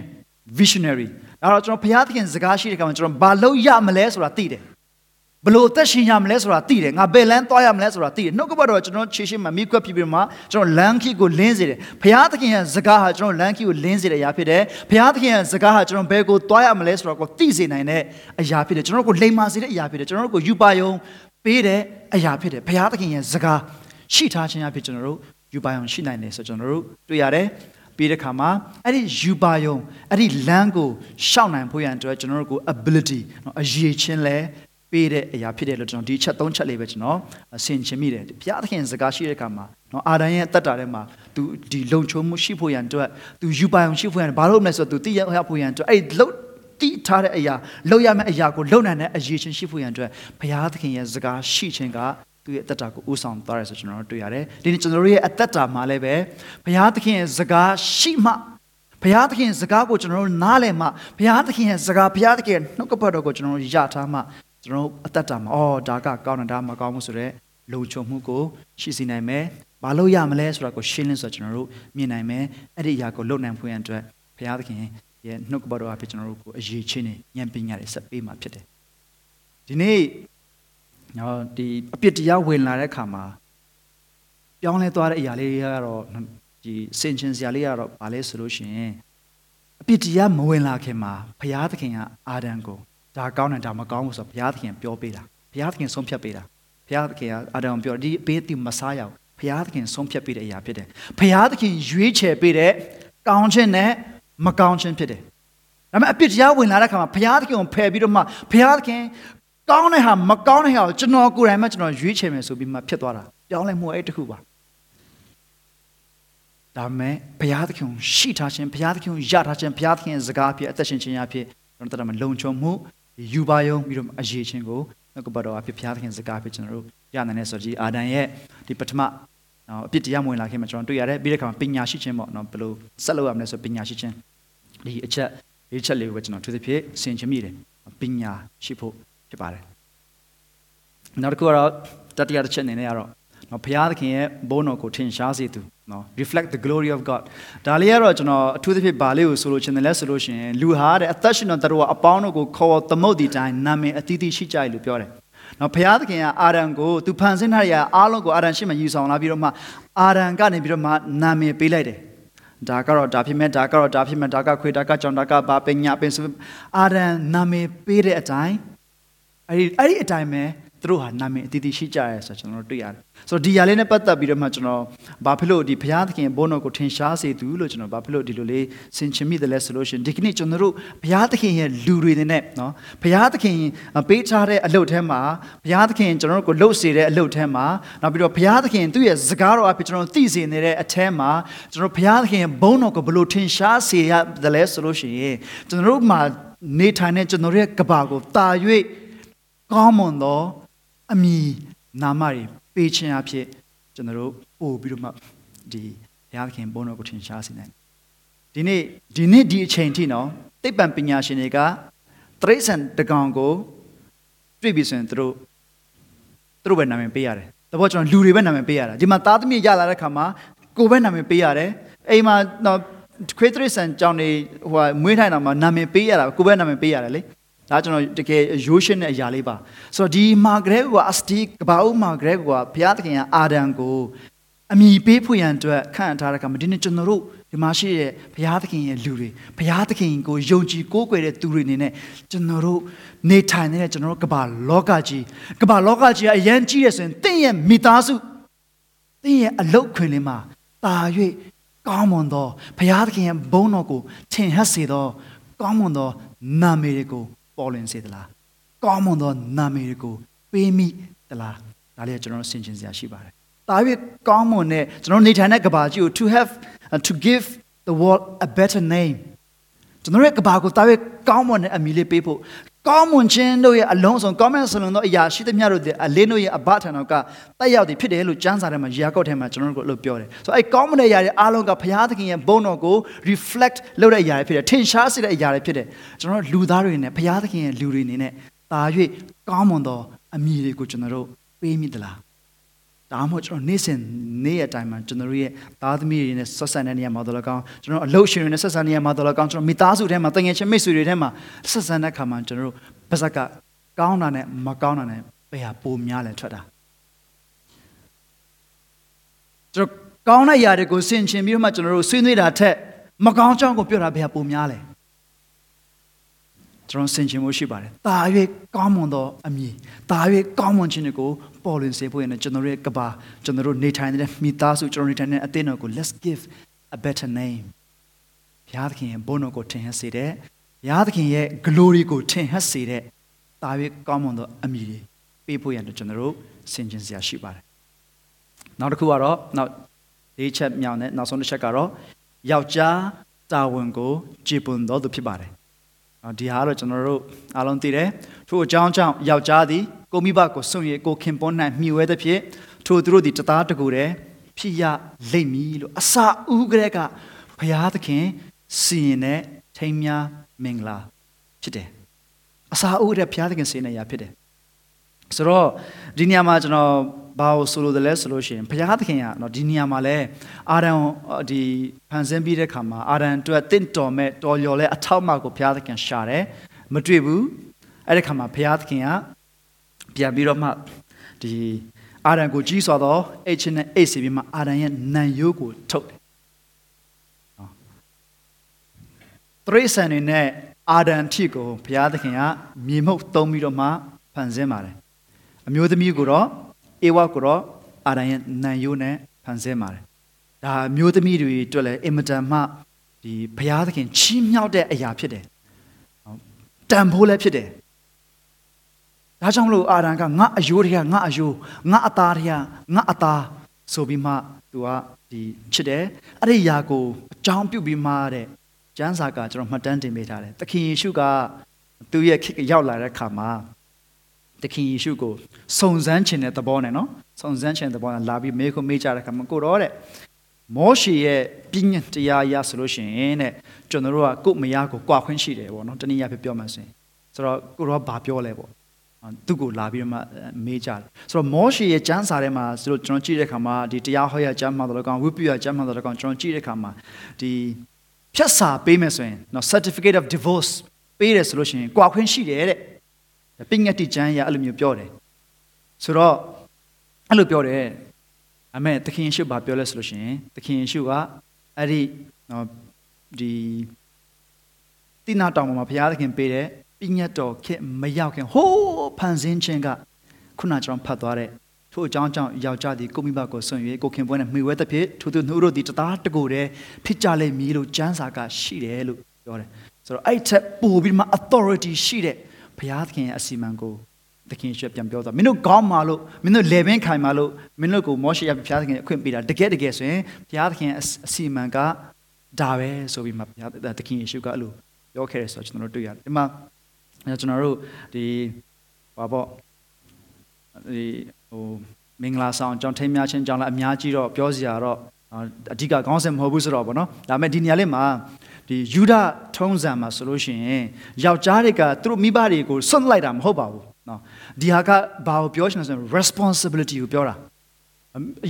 visionary ဒါတော့ကျွန်တော်ဘုရားသခင်စကားရှိတဲ့ခါမှာကျွန်တော်ဘာလုပ်ရမလဲဆိုတာသိတယ် ဘလို့အသက်ရှင်ရမလဲဆိုတာသိတယ်ငါဘယ်လမ်းသွားရမလဲဆိုတာသိတယ်နှုတ်ကပတ်တော်ကျွန်တော်ခြေရှိမှမိကွက်ပြပြမှာကျွန်တော်လမ်းခီကိုလင်းစေတယ်ဘုရားသခင်ရဲ့စကားဟာကျွန်တော်လမ်းခီကိုလင်းစေတဲ့အရာဖြစ်တယ်ဘုရားသခင်ရဲ့စကားဟာကျွန်တော်ဘယ်ကိုသွားရမလဲဆိုတာကိုသိစေနိုင်တဲ့အရာဖြစ်တယ်ကျွန်တော်ကိုလိမ္မာစေတဲ့အရာဖြစ်တယ်ကျွန်တော်ကိုယူပါယုံပေးတဲ့အရာဖြစ်တယ်ဘုရားသခင်ရဲ့စကားရှိထားခြင်းအဖြစ်ကျွန်တော်တို့ယူပါယုံရှိနိုင်တယ်ဆိုကျွန်တော်တို့တွေ့ရတယ်ပြီးတဲ့ခါမှာအဲ့ဒီယူပါယုံအဲ့ဒီလမ်းကိုရှောက်နိုင်ဖို့ရန်အတွက်ကျွန်တော်တို့ကို ability နော်အရေးချင်းလဲ ပေးတဲ့အရာဖြစ်တယ်လို့ကျွန်တော်ဒီချက်သုံးချက်လေးပဲကျွန်တော်ဆင်ခြင်မိတယ်ဘုရားသခင်စကားရှိတဲ့အခါမှာနော်အာဒံရဲ့အသက်တာထဲမှာ तू ဒီလုံခြုံမှုရှိဖို့ရန်အတွက် तू ယူပိုင်အောင်ရှိဖို့ရန်ဘာလို့မလဲဆိုတော့ तू သိရဖို့ရန်အတွက်အဲ့လှုပ်တိထားတဲ့အရာလှုပ်ရမယ့်အရာကိုလှုပ်နိုင်တဲ့အရေးချင်းရှိဖို့ရန်အတွက်ဘုရားသခင်ရဲ့စကားရှိခြင်းကသူ့ရဲ့အသက်တာကိုဥဆောင်သွားတယ်ဆိုကျွန်တော်တို့တွေ့ရတယ်ဒီနေ့ကျွန်တော်တို့ရဲ့အသက်တာမှာလည်းပဲဘုရားသခင်ရဲ့စကားရှိမှဘုရားသခင်စကားကိုကျွန်တော်တို့နားလည်မှဘုရားသခင်ရဲ့စကားဘုရားသခင်ရဲ့နှုတ်ကပတ်တော်ကိုကျွန်တော်တို့ရထားမှ ကျွန်တော်တို့အသက်တာမှာအော်ဒါကကောင်းတယ်ဒါမကောင်းဘူးဆိုတော့လုံခြုံမှုကိုရှိစေနိုင်မယ်။ဘာလို့ရမလဲဆိုတာကိုရှင်းလင်းဆိုတော့ကျွန်တော်တို့မြင်နိုင်မယ်။အဲ့ဒီအရာကိုလုပ်နိုင်ဖို့ရန်အတွက်ဘုရားသခင်ရဲ့နှုတ်ကပတ်တော်အဖြစ်ကျွန်တော်တို့ကိုအရေးချင်းနေဉာဏ်ပညာတွေဆက်ပေးမှာဖြစ်တယ်။ဒီနေ့နော်ဒီအပြစ်တရားဝင်လာတဲ့အခါမှာပြောင်းလဲသွားတဲ့အရာလေးကတော့ဒီစင်ချင်စရာလေးကတော့ဘာလဲဆိုလို့ရှိရင်အပြစ်တရားမဝင်လာခင်မှာဘုရားသခင်ကအာဒံကို ဒါကောင်းတယ်ဒါမကောင်းဘူးဆိုတော့ဘုရားသခင်ပြောပေးတာဘုရားသခင်ဆုံးဖြတ်ပေးတာဘုရားသခင်ကအာဒံပြောဒီဘေးတိမစားရအောင်ဘုရားသခင်ဆုံးဖြတ်ပေးတဲ့အရာဖြစ်တယ်ဘုရားသခင်ရွေးချယ်ပေးတဲ့ကောင်းခြင်းနဲ့မကောင်းခြင်းဖြစ်တယ်ဒါပေမဲ့အပြစ်တရားဝင်လာတဲ့အခါမှာဘုရားသခင်ကိုဖယ်ပြီးတော့မှဘုရားသခင်ကောင်းတဲ့ဟာမကောင်းတဲ့ဟာကိုကျွန်တော်ကိုယ်တိုင်မှကျွန်တော်ရွေးချယ်မယ်ဆိုပြီးမှဖြစ်သွားတာပြောင်းလဲမှုအဲ့တခုပါဒါမဲ့ဘုရားသခင်ကိုရှိထားခြင်းဘုရားသခင်ကိုယထားခြင်းဘုရားသခင်ရဲ့စကားဖြစ်အသက်ရှင်ခြင်းအဖြစ်ကျွန်တော်တို့တမလုံခြုံမှု ယူပါယုံပြီးတော့အရေးချင်းကိုနှုတ်ကပတ်တော်အဖြစ်ဘုရားသခင်စကားဖြစ်ကျွန်တော်တို့ရနိုင်တဲ့ဆိုကြည်အာဒံရဲ့ဒီပထမနော်အပြစ်တရားမဝင်လာခင်မှာကျွန်တော်တွေ့ရတယ်ပြီးတဲ့အခါမှာပညာရှိခြင်းပေါ့နော်ဘယ်လိုဆက်လုပ်ရမလဲဆိုပညာရှိခြင်းဒီအချက်ဒီချက်လေးကိုကျွန်တော်သူသဖြင့်ဆင်ခြင်မိတယ်ပညာရှိဖို့ဖြစ်ပါတယ်နောက်တစ်ခုကတော့တတိယတစ်ချက်အနေနဲ့ကတော့နော်ဘုရားသခင်ရဲ့ဘုန်းတော်ကိုထင်ရှားစေသူ နော် reflect the glory of God ဒါလေးကတော့ကျွန်တော်အထူးသဖြင့်ဗာလေးကိုဆိုလို့ချင်တယ်လဲဆိုလို့ရှိရင်လူဟာတဲ့အသက်ရှင်တော်တို့ကအပေါင်းတို့ကိုခေါ်သမုတ်ဒီတိုင်းနာမည်အသီးသီးရှိကြတယ်လို့ပြောတယ်နော်ဘုရားသခင်ကအာရန်ကိုသူဖန်ဆင်းထားတဲ့အားလုံးကိုအာရန်ရှိမှယူဆောင်လာပြီးတော့မှအာရန်ကနေပြီးတော့မှနာမည်ပေးလိုက်တယ်ဒါကတော့ဒါဖြစ်မဲ့ဒါကတော့ဒါဖြစ်မဲ့ဒါကခွေဒါကကြောင်ဒါကဘာပညာပင်ဆိုအာရန်နာမည်ပေးတဲ့အတိုင်းအဲ့ဒီအဲ့ဒီအတိုင်းပဲ သူတို့ဟာနာမည်အတီးတီးရှိကြရဲဆိုတော့ကျွန်တော်တို့တွေ့ရတယ်ဆိုတော့ဒီຢာလေးနဲ့ပတ်သက်ပြီးတော့မှကျွန်တော်ဘာဖြစ်လို့ဒီဘုရားသခင်ဘုန်းတော်ကိုထင်ရှားစေသူလို့ကျွန်တော်ဘာဖြစ်လို့ဒီလိုလေးဆင်ခြင်မိတယ်လဲဆိုလို့ရှင်ဒီကနေ့ကျွန်တော်တို့ဘုရားသခင်ရဲ့လူတွေနဲ့နော်ဘုရားသခင်ပေးထားတဲ့အလုပ်ထဲမှာဘုရားသခင်ကျွန်တော်တို့ကိုလှုပ်စေတဲ့အလုပ်ထဲမှာနောက်ပြီးတော့ဘုရားသခင်သူ့ရဲ့စကားတော်အဖြစ်ကျွန်တော်သိစေနေတဲ့အထဲမှာကျွန်တော်ဘုရားသခင်ရဲ့ဘုန်းတော်ကိုဘယ်လိုထင်ရှားစေရတယ်လဲဆိုလို့ရှိရင်ကျွန်တော်တို့မှာနေထိုင်တဲ့ကျွန်တော်ရဲ့ကဘာကိုတာ၍ကောင်းမွန်သော အမိနာမတွေပေးခြင်းအဖြစ်ကျွန်တော်တို့ပို့ပြီးတော့မှဒီဘုရားသခင်ဘုန်းတော်ကိုထင်ရှားစေနိုင်ဒီနေ့ဒီနေ့ဒီအချိန်ထိနော်သိပ္ပံပညာရှင်တွေကတရိษံတကောင်ကိုတွေ့ပြီဆိုရင်သူတို့သူတို့ပဲနာမည်ပေးရတယ်တဘောကျွန်တော်လူတွေပဲနာမည်ပေးရတာဒီမှာသားသမီးရလာတဲ့ခါမှာကိုပဲနာမည်ပေးရတယ်အိမ်မှာတော့ခွေးတရိษံကြောင့်နေဟိုမွေးထိုင်တာမှာနာမည်ပေးရတာကိုပဲနာမည်ပေးရတယ်လေ ဒါကျွန်တော်တကယ်ရိုးရှင်းတဲ့အရာလေးပါဆိုတော့ဒီမာဂရက်ကအစတီကဘာဦးမာဂရက်ကဘုရားသခင်ကအာဒံကိုအမိပေးဖွင့်ရန်အတွက်ခန့်ထားတဲ့ကမှာဒီနေ့ကျွန်တော်တို့ဒီမှာရှိတဲ့ဘုရားသခင်ရဲ့လူတွေဘုရားသခင်ကိုယုံကြည်ကိုးကွယ်တဲ့သူတွေအနေနဲ့ကျွန်တော်တို့နေထိုင်နေတဲ့ကျွန်တော်တို့ကမ္ဘာလောကကြီးကမ္ဘာလောကကြီးကအရန်ကြီးရဆိုရင်တင့်ရဲ့မိသားစုတင့်ရဲ့အလုတ်ခွင်လေးမှာတာ၍ကောင်းမွန်သောဘုရားသခင်ရဲ့ဘုန်းတော်ကိုထင်ဟပ်စေသောကောင်းမွန်သောနာမည်တွေကို ပေါ်လွင်စေသလားကောင်းမွန်သောနာမည်တွေကိုပေးမိသလားဒါလေးကကျွန်တော်တို့ဆင်ခြင်စရာရှိပါတယ်။ဒါ၍ကောင်းမွန်တဲ့ကျွန်တော်နေထိုင်တဲ့ကဘာကြီးကို to have uh, to give the world a better name ကျွန်တော်ရဲ့ကဘာကိုဒါ၍ကောင်းမွန်တဲ့အမည်လေးပေးဖို့ ကောင်းမွန်ခြင်းတို့ရဲ့အလုံးစုံကောင်းမွန်စလုံးသောအရာရှိသမျှတို့တဲ့အလင်းတို့ရဲ့အဘထံတော်ကတက်ရောက်တည်ဖြစ်တယ်လို့ကျမ်းစာထဲမှာယာကုပ်ထဲမှာကျွန်တော်တို့ကိုလို့ပြောတယ်။ဆိုတော့အဲကောင်းမွန်တဲ့အရာတွေအားလုံးကဘုရားသခင်ရဲ့ဘုန်းတော်ကို reflect လုပ်တဲ့အရာတွေဖြစ်တယ်။ထင်ရှားစေတဲ့အရာတွေဖြစ်တယ်။ကျွန်တော်တို့လူသားတွေနဲ့ဘုရားသခင်ရဲ့လူတွေအနေနဲ့တာ၍ကောင်းမွန်သောအမည်တွေကိုကျွန်တော်တို့ပေးမိသလား။ ဒါမှမဟုတ်ကျွန်တော်နေ့စဉ်နေ့ရက်တိုင်းမှာကျွန်တော်တို့ရဲ့သားသမီးတွေနဲ့ဆက်ဆံတဲ့နေရာမှာတော့လကောင်းကျွန်တော်အလုပ်ရှင်တွေနဲ့ဆက်ဆံနေရာမှာတော့လကောင်းကျွန်တော်မိသားစုထဲမှာတငယ်ချင်းမိတ်ဆွေတွေထဲမှာဆက်ဆံတဲ့အခါမှာကျွန်တော်တို့ပါဇက်ကကောင်းတာနဲ့မကောင်းတာနဲ့ဘယ်ဟာပိုများလဲထွက်တာကျွန်တော်ကောင်းတဲ့ຢာတွေကိုဆင်ခြင်ပြီးတော့မှကျွန်တော်တို့ဆွေးနွေးတာထက်မကောင်းကြောင်းကိုပြောတာဘယ်ဟာပိုများလဲ ကျွန်တော်ဆင်ခြင်မှုရှိပါတယ်။တာ၍ကောင်းမွန်သောအမည်တာ၍ကောင်းမွန်ခြင်းတွေကိုပေါ်လွင်စေဖို့ရတဲ့ကျွန်တော်ရဲ့ကဘာကျွန်တော်တို့နေထိုင်တဲ့မိသားစုကျွန်တော်နေထိုင်တဲ့အသင်းတော်ကို let's give a better name ဘုရားသခင်ရဲ့ဘုန်းတော်ကိုထင်ဟပ်စေတဲ့ဘုရားသခင်ရဲ့ glory ကိုထင်ဟပ်စေတဲ့တာ၍ကောင်းမွန်သောအမိတွေပေးဖို့ရန်ကျွန်တော်တို့ဆင်ခြင်စရာရှိပါတယ်နောက်တစ်ခုကတော့နောက်လေးချက်မြောက်နဲ့နောက်ဆုံးတစ်ချက်ကတော့ယောက်ျားတာဝန်ကိုကြည်ပွန်တော်သူဖြစ်ပါတယ် ဒီဟာတော့ကျွန်တော်တို့အားလုံးသိတယ်ထို့အကြောင်းကြောင့်ယောက်ျားသည်ကိုမိဘကိုစွန့်ရကိုခင်ပွန်း၌မြှွေသဖြင့်ထိုသူတို့သည်တသားတကူတည်းဖြစ်ရလိမ့်မည်လို့အစာဦးကလေးကဘုရားသခင်စီရင်တဲ့ထိမ်းများမင်္ဂလာဖြစ်တယ်အစာဦးတဲ့ဘုရားသခင်စီရင်တဲ့ရာဖြစ်တယ်ဆိုတော့ဒီနေရာမှာကျွန်တော် ဘာကိုဆိုလိုတယ်လဲဆိုလို့ရှိရင်ဘုရားသခင်ကနော်ဒီနေရာမှာလဲအာဒံဒီဖန်ဆင်းပြီးတဲ့ခါမှာအာဒံအတွက်တင့်တော်မဲ့တော်လျော်လဲအထောက်အမကိုဘုရားသခင်ရှာတယ်မတွေ့ဘူးအဲ့ဒီခါမှာဘုရားသခင်ကပြန်ပြီးတော့မှဒီအာဒံကိုကြီးစွာသောအိတ်ချင်းနဲ့အိတ်စီပြီးမှအာဒံရဲ့နံရိုးကိုထုတ်တယ်နော်တရိษံနေနဲ့အာဒံထိကိုဘုရားသခင်ကမြေမှုတ်သုံးပြီးတော့မှဖန်ဆင်းပါတယ်အမျိုးသမီးကိုတော့ အေဝါကိုတော့အာဒံရဲ့နံရိုးနဲ့ဖန်ဆင်းပါတယ်ဒါမျိုးသမီးတွေအတွက်လည်းအင်မတန်မှဒီဘုရားသခင်ချီးမြှောက်တဲ့အရာဖြစ်တယ်တန်ဖိုးလည်းဖြစ်တယ်ဒါကြောင့်မလို့အာရန်ကငါအယိုးတွေကငါအယိုးငါအသားတွေကငါအသားဆိုပြီးမှသူကဒီချစ်တယ်အဲ့ဒီຢာကိုအကြောင်းပြုပြီးမှတဲ့ကျမ်းစာကကျွန်တော်မှတ်တမ်းတင်ပေးထားတယ်သခင်ယေရှုကသူ့ရဲ့ခေတ်ရောက်လာတဲ့အခါမှာ သခင်ယေရှုကိုစုံစမ်းခြင်းတဲ့သဘောနဲ့နော်စုံစမ်းခြင်းတဲ့သဘောနဲ့လာပြီးမေးခွန်းမေးကြတဲ့အခါမှာကိုတော့တဲ့မောရှေရဲ့ပြည့်ညတ်တရားအရဆိုလို့ရှိရင်တဲ့ကျွန်တော်တို့ကကို့မယားကိုကြွားခွင့်ရှိတယ်ပေါ့နော်တနည်းအားဖြင့်ပြောမှဆိုရင်ဆိုတော့ကိုတော့ဘာပြောလဲပေါ့သူ့ကိုလာပြီးတော့မှမေးကြတယ်ဆိုတော့မောရှေရဲ့ကျမ်းစာထဲမှာဆိုတော့ကျွန်တော်ကြည့်တဲ့အခါမှာဒီတရားဟောရကျမ်းမှာတော့ကောင်ဝိပ္ပယကျမ်းမှာတော့ကောင်ကျွန်တော်ကြည့်တဲ့အခါမှာဒီဖြတ်စာပေးမယ်ဆိုရင်နော် certificate of divorce ပေးတယ်ဆိုလို့ရှိရင်ကြွားခွင့်ရှိတယ်တဲ့ ပင်ငတ်တိကျမ်းရအဲ့လိုမျိုးပြောတယ်ဆိုတော့အဲ့လိုပြောတယ်အမေသခင်ယေရှုဘာပြောလဲဆိုလို့ရှိရင်သခင်ယေရှုကအဲ့ဒီနော်ဒီတိနာတောင်မှာဘုရားသခင်ပေးတဲ့ပြညတ်တော်ခေမရောက်ခင်ဟိုးဖန်ဆင်းခြင်းကခုနကျွန်တော်ဖတ်သွားတဲ့ထို့အကြောင်းကြောင့်ယောက်ျားသည်ကိုမိဘကိုဆွံ့၍ကိုခင်ပွဲနဲ့မှီဝဲသဖြင့်ထိုသူနှုတ်တို့သည်တသားတကိုယ်တည်းဖြစ်ကြလိမ့်မည်လို့ကျမ်းစာကရှိတယ်လို့ပြောတယ်ဆိုတော့အဲ့ထက်ပိုပြီးမှ authority ရှိတဲ့ ဘုရားသခင်ရဲ့အစီအမံကိုသခင်ရှေ့ပြန်ပြောသွားမင်းတို့ကောင်းပါလို့မင်းတို့လေဘင်းခိုင်ပါလို့မင်းတို့ကိုမောရှေရဘုရားသခင်အခွင့်ပေးတာတကယ်တကယ်ဆိုရင်ဘုရားသခင်အစီအမံကဒါပဲဆိုပြီးမှဘုရားသခင်ယေရှုကအဲ့လိုပြောခဲ့တယ်ဆိုတော့ကျွန်တော်တို့တွေ့ရတယ်ဒီမှာကျွန်တော်တို့ဒီဘာပေါ့ဒီဟိုမင်္ဂလာဆောင်ကြောင့်ထိမ်းများခြင်းကြောင့်လည်းအများကြီးတော့ပြောစရာတော့အဓိကခေါင်းစဉ်မဟုတ်ဘူးဆိုတော့ဗောနော်ဒါပေမဲ့ဒီနေရာလေးမှာ ဒီယူဒထုံးစံမှာဆိုလို့ရှိရင်ယောက်ျားတွေကသူတို့မိဘတွေကိုစွန့်လိုက်တာမဟုတ်ပါဘူးနော်ဒီဟာကဘာကိုပြောချင်လဲဆိုရင် responsibility ကိုပြောတာ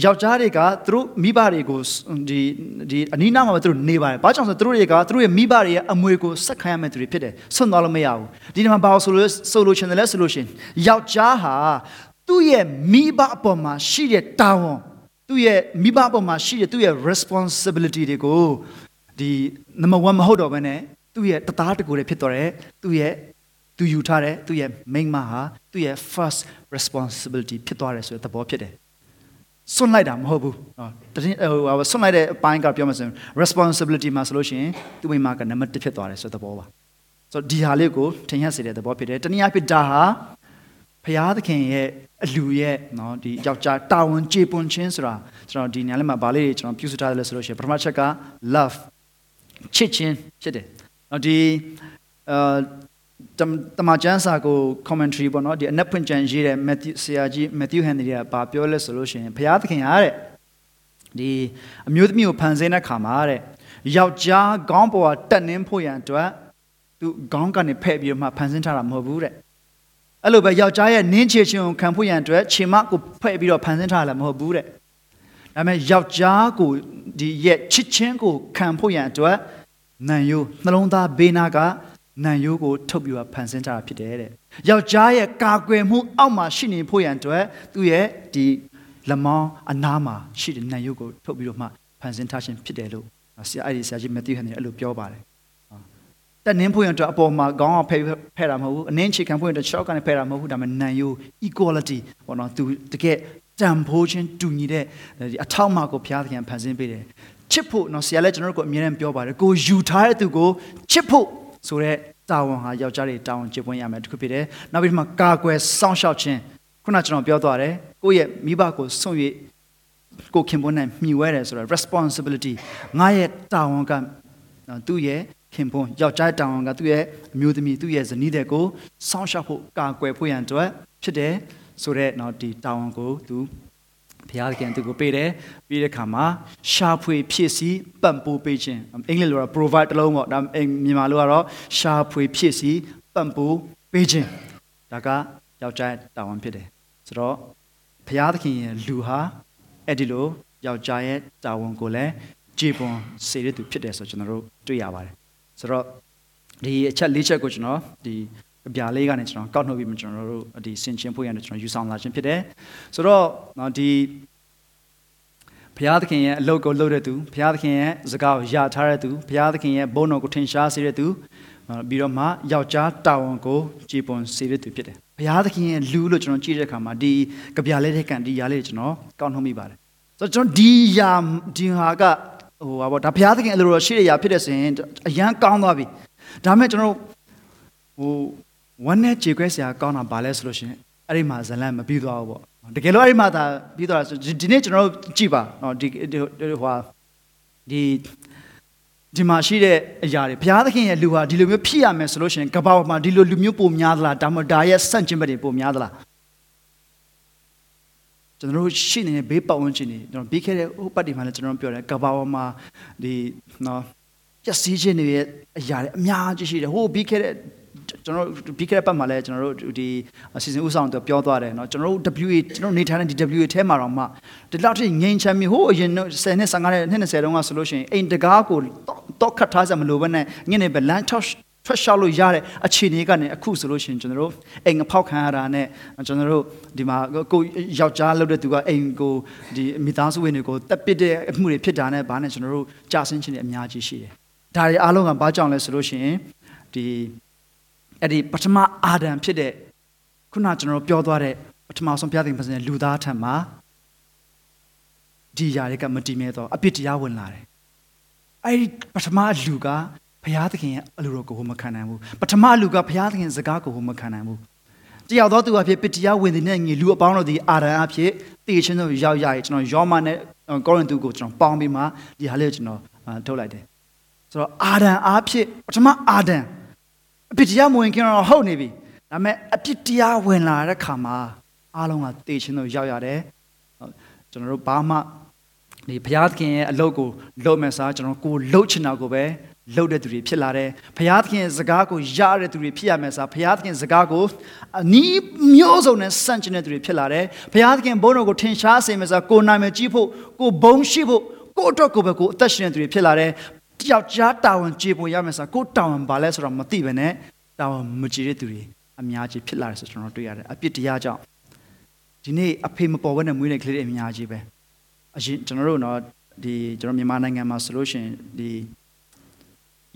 ယောက်ျားတွေကသူတို့မိဘတွေကိုဒီဒီအနီးနားမှာသူတို့နေပါတယ်။ဘာကြောင့်ဆိုသူတို့တွေကသူတို့ရဲ့မိဘတွေရဲ့အမွေကိုဆက်ခံရမယ့်သူတွေဖြစ်တယ်။ဆွန့်သွားလို့မရဘူး။ဒီမှာဘာလို့ဆိုလို့ဆိုလို့ချင်တယ်လဲဆိုလို့ရှင်ယောက်ျားဟာသူ့ရဲ့မိဘအပေါ်မှာရှိတဲ့တာဝန်သူ့ရဲ့မိဘအပေါ်မှာရှိတဲ့သူ့ရဲ့ responsibility တွေကို ဒီ number 1မဟုတ်တော့ဘဲနဲ့သူ့ရဲ့တသားတကူတွေဖြစ်တော်တယ်သူ့ရဲ့သူယူထားတဲ့သူ့ရဲ့မိန်းမဟာသူ့ရဲ့ first responsibility ဖြစ်သွားတယ်ဆိုတဲ့သဘောဖြစ်တယ်စွန့်လိုက်တာမဟုတ်ဘူးနော်တရင်ဟိုစွန့်လိုက်တဲ့အပိုင်းကပြောမှဆိုရင် responsibility မှာဆိုလို့ရှိရင်သူ့မိန်းမကနံပါတ်1ဖြစ်သွားတယ်ဆိုတဲ့သဘောပါဆိုတော့ဒီဟာလေးကိုထင်ရစေတဲ့သဘောဖြစ်တယ်တနည်းအားဖြင့်ဒါဟာဖရာသခင်ရဲ့အလူရဲ့နော်ဒီယောက်ျားတာဝန်ကြေပွန်ခြင်းဆိုတာကျွန်တော်ဒီနေရာလေးမှာဗာလေးတွေကျွန်တော်ပြုစုထားတယ်လို့ဆိုလို့ရှိရင်ပထမချက်က love ချစ်ခြင်းဖြစ်တယ်နော်ဒီအာတမချန်းစာကို commentary ပေါ့နော်ဒီအနက်ဖွင့်ကြံရေးတဲ့ Matthew ဆရာကြီး Matthew Henry ကဘာပြောလဲဆိုလို့ရှိရင်ဘုရားသခင်ဟာတဲ့ဒီအမျိုးသမီးကိုဖန်ဆင်းတဲ့ခါမှာတဲ့ယောက်ျားခေါင်းပေါ်ကတက်နှင်းဖို့ရန်အတွက်သူခေါင်းကနေဖဲ့ပြီးမှဖန်ဆင်းထားတာမဟုတ်ဘူးတဲ့အဲ့လိုပဲယောက်ျားရဲ့နင်းချေခြင်းကိုခံဖို့ရန်အတွက်ခြေမကိုဖဲ့ပြီးတော့ဖန်ဆင်းထားတာမဟုတ်ဘူးတဲ့ ဒါပေမဲ့ယောက်ျားကိုဒီရဲ့ချစ်ချင်းကိုခံဖို့ရန်အတွက်နံယိုနှလုံးသားဘေးနာကနံရိုးကိုထုတ်ပြီးဖန်ဆင်းကြတာဖြစ်တယ်တဲ့။ယောက်ျားရဲ့ကာကွယ်မှုအောက်မှာရှိနေဖို့ရန်အတွက်သူ့ရဲ့ဒီလက်မောင်းအနားမှာရှိတဲ့နံရိုးကိုထုတ်ပြီးတော့မှဖန်ဆင်းထားခြင်းဖြစ်တယ်လို့ဆရာအဲ့ဒီဆရာကြီးမက်သီးဟန်နေအဲ့လိုပြောပါတယ်။တက်နင်းဖို့ရန်အတွက်အပေါ်မှာခေါင်းအောင်ဖဲဖဲတာမဟုတ်ဘူး။အနင်းချေခံဖို့ရန်အတွက်6ကနေဖဲတာမဟုတ်ဘူး။ဒါပေမဲ့နံရိုး equality ပေါ့နော်သူတကယ် တန်ဖိုးခြင်းတူညီတဲ့အထောက်အမကိုဘုရားသခင်ဖန်ဆင်းပေးတယ်။ချစ်ဖို့နော်ဆရာလည်းကျွန်တော်တို့ကိုအမြဲတမ်းပြောပါတယ်။ကိုယူထားတဲ့သူကိုချစ်ဖို့ဆိုတော့တာဝန်ဟာယောက်ျားတွေတာဝန်ကျေပွင့်ရမယ်တစ်ခုဖြစ်တယ်နောက်ပြီးမှကာကွယ်စောင့်ရှောက်ခြင်းခုနကျွန်တော်ပြောသွားတယ်ကိုယ့်ရဲ့မိဘကိုဆုံး၍ကိုခင်ပွန်းနဲ့မြှီဝဲတယ်ဆိုတော့ responsibility ငါရဲ့တာဝန်ကသူ့ရဲ့ခင်ပွန်းယောက်ျားတာဝန်ကသူ့ရဲ့အမျိုးသမီးသူ့ရဲ့ဇနီးတဲ့ကိုစောင့်ရှောက်ဖို့ကာကွယ်ဖို့ရန်အတွက်ဖြစ်တယ် ဆိုတော့เนาะဒီတာဝန်ကိုသူဘုရားသခင်သူကိုပေးတယ်ပြီးတဲ့အခါမှာရှာဖွေဖြစ်စီပံ့ပိုးပေးခြင်းအင်္ဂလိပ်လိုတော့ provide တလုံးပေါ့ဒါမြန်မာလိုကတော့ရှာဖွေဖြစ်စီပံ့ပိုးပေးခြင်းဒါကယောက်ျားတာဝန်ဖြစ်တယ်ဆိုတော့ဘုရားသခင်ရဲ့လူဟာအဲ့ဒီလိုယောက်ျားရဲ့တာဝန်ကိုလည်းကြည်ပွန်စေရသူဖြစ်တယ်ဆိုကျွန်တော်တို့တွေ့ရပါတယ်ဆိုတော့ဒီအချက်၄ချက်ကိုကျွန်တော်ဒီ အပြာလေးကနေကျွန်တော်ကောက်နှုတ်ပြီးမှကျွန်တော်တို့ဒီဆင်ချင်းဖို့ရတယ်ကျွန်တော်ယူဆောင်လာခြင်းဖြစ်တယ်ဆိုတော့နော်ဒီဘုရားသခင်ရဲ့အလုပ်ကိုလုပ်တဲ့သူဘုရားသခင်ရဲ့စကားကိုယာထားတဲ့သူဘုရားသခင်ရဲ့ဘုန်းတော်ကိုထင်ရှားစေတဲ့သူပြီးတော့မှယောက်ျားတာဝန်ကိုကြည်ပွန်စေတဲ့သူဖြစ်တယ်ဘုရားသခင်ရဲ့လူလို့ကျွန်တော်ကြည့်တဲ့အခါမှာဒီကြပြလေးတဲ့ကန်ဒီယာလေးကျွန်တော်ကောက်နှုတ်မိပါတယ်ဆိုတော့ကျွန်တော်ဒီယာဒီဟာကဟိုပါဗောဒါဘုရားသခင်အလိုတော်ရှိတဲ့ယာဖြစ်တဲ့ဆိုရင်အရန်ကောင်းသွားပြီဒါမဲ့ကျွန်တော်ဟို ဝမ်းနဲ့ကြေခွဲစရာကောင်းတာဘာလဲဆိုလို့ရှိရင်အဲ့ဒီမှာဇလန်မပြီးသွားဘူးပေါ့တကယ်လို့အဲ့ဒီမှာသာပြီးသွားတာဆိုဒီနေ့ကျွန်တော်တို့ကြည့်ပါနော်ဒီဟိုဟာဒီဒီမှာရှိတဲ့အရာတွေဘုရားသခင်ရဲ့လူဟာဒီလိုမျိုးဖြစ်ရမယ်ဆိုလို့ရှိရင်ကမ္ဘာပေါ်မှာဒီလိုလူမျိုးပုံများသလားဒါမှမဟုတ်ဒါရဲ့ဆန့်ကျင်ဘက်တွေပုံများသလားကျွန်တော်တို့ရှိနေတဲ့ဘေးပတ်ဝန်းကျင်တွေကျွန်တော်ပြီးခဲ့တဲ့ဟိုပတ်ဒီမှာလည်းကျွန်တော်ပြောတယ်ကမ္ဘာပေါ်မှာဒီနော်ပျက်စီးခြင်းတွေရဲ့အရာတွေအများကြီးရှိတယ်ဟိုပြီးခဲ့တဲ့ ကျွန်တော်တို့ပြီးခဲ့တဲ့ပတ်မှာလည်းကျွန်တော်တို့ဒီအစီအစဉ်ဥဆောင်တော့ပြောသွားတယ်เนาะကျွန်တော်တို့ WA ကျွန်တော်နေထိုင်တဲ့ဒီ WA ထဲမှာတော့မှဒီလောက်ထိငိမ့်ချမ်းမြေဟိုအရင်10နှစ်15နှစ်20တုန်းကဆိုလို့ရှိရင်အိမ်တကားကိုတော့ခတ်ထားစမလို့ဘဲနဲ့ညနေပဲလမ်းထောက်ထွက်လျှောက်လို့ရတဲ့အခြေအနေကနေအခုဆိုလို့ရှိရင်ကျွန်တော်တို့အိမ်ငဖောက်ခံရတာနဲ့ကျွန်တော်တို့ဒီမှာကိုယောက်ျားလုပ်တဲ့သူကအိမ်ကိုဒီမိသားစုဝင်တွေကိုတက်ပစ်တဲ့အမှုတွေဖြစ်တာနဲ့ဗာနဲ့ကျွန်တော်တို့ကြာဆင်းခြင်းတွေအများကြီးရှိတယ်။ဒါတွေအားလုံးကဘာကြောင့်လဲဆိုလို့ရှိရင်ဒီ အဲ့ဒီပထမအာဒံဖြစ်တဲ့ခုနကျွန်တော်ပြောသွားတဲ့ပထမဆုံးပြသင်ပစံလူသားထံမှာဒီຢာတွေကမတည်မြဲတော့အပြစ်တရားဝင်လာတယ်အဲ့ဒီပထမလူကဘုရားသခင်ရဲ့အလိုတော်ကိုမခံနိုင်ဘူးပထမလူကဘုရားသခင်စကားကိုမခံနိုင်ဘူးတယောက်သောသူအဖြစ်ပတရားဝင်တဲ့ငေလူအပေါင်းတို့ဒီအာရန်အဖြစ်တည်ချင်းတို့ရောက်ရရင်ကျွန်တော်ယောမနဲ့ကောရိန္သုကိုကျွန်တော်ပေါင်းပြီးမှဒီဟာလေးကိုကျွန်တော်ထုတ်လိုက်တယ်ဆိုတော့အာဒံအဖြစ်ပထမအာဒံ အပြစ်တရားမဝင်ခင်တော့ဟုတ်နေပြီဒါပေမဲ့အပြစ်တရားဝင်လာတဲ့ခါမှာအားလုံးကတေချင်းတို့ရောက်ရတယ်ကျွန်တော်တို့ဘာမှဒီဘုရားသခင်ရဲ့အလုပ်ကိုလုပ်မဲ့စားကျွန်တော်ကိုလှုပ်ချင်တာကိုပဲလှုပ်တဲ့သူတွေဖြစ်လာတယ်ဘုရားသခင်စကားကိုရတဲ့သူတွေဖြစ်ရမယ်စားဘုရားသခင်စကားကိုအနီးမျိုးစုံနဲ့စန့်ကျင်တဲ့သူတွေဖြစ်လာတယ်ဘုရားသခင်ဘုန်းတော်ကိုထင်ရှားစေမယ်စားကိုနိုင်မယ်ကြီးဖို့ကိုဘုံရှိဖို့ကိုအတွက်ကိုပဲကိုအသက်ရှင်တဲ့သူတွေဖြစ်လာတယ် တယောက်ကြားတာဝန်ကျေပွန်ရမယ်ဆိုကိုတာဝန်ဘာလဲဆိုတော့မသိဘဲနဲ့တာဝန်မကြည့်တဲ့သူတွေအများကြီးဖြစ်လာတယ်ဆိုကျွန်တော်တွေ့ရတယ်အပြစ်တရားကြောင့်ဒီနေ့အဖေမပေါ်ဘဲနဲ့မွေးတဲ့ကလေးတွေအများကြီးပဲအရင်ကျွန်တော်တို့တော့ဒီကျွန်တော်မြန်မာနိုင်ငံမှာဆိုလို့ရှိရင်ဒီ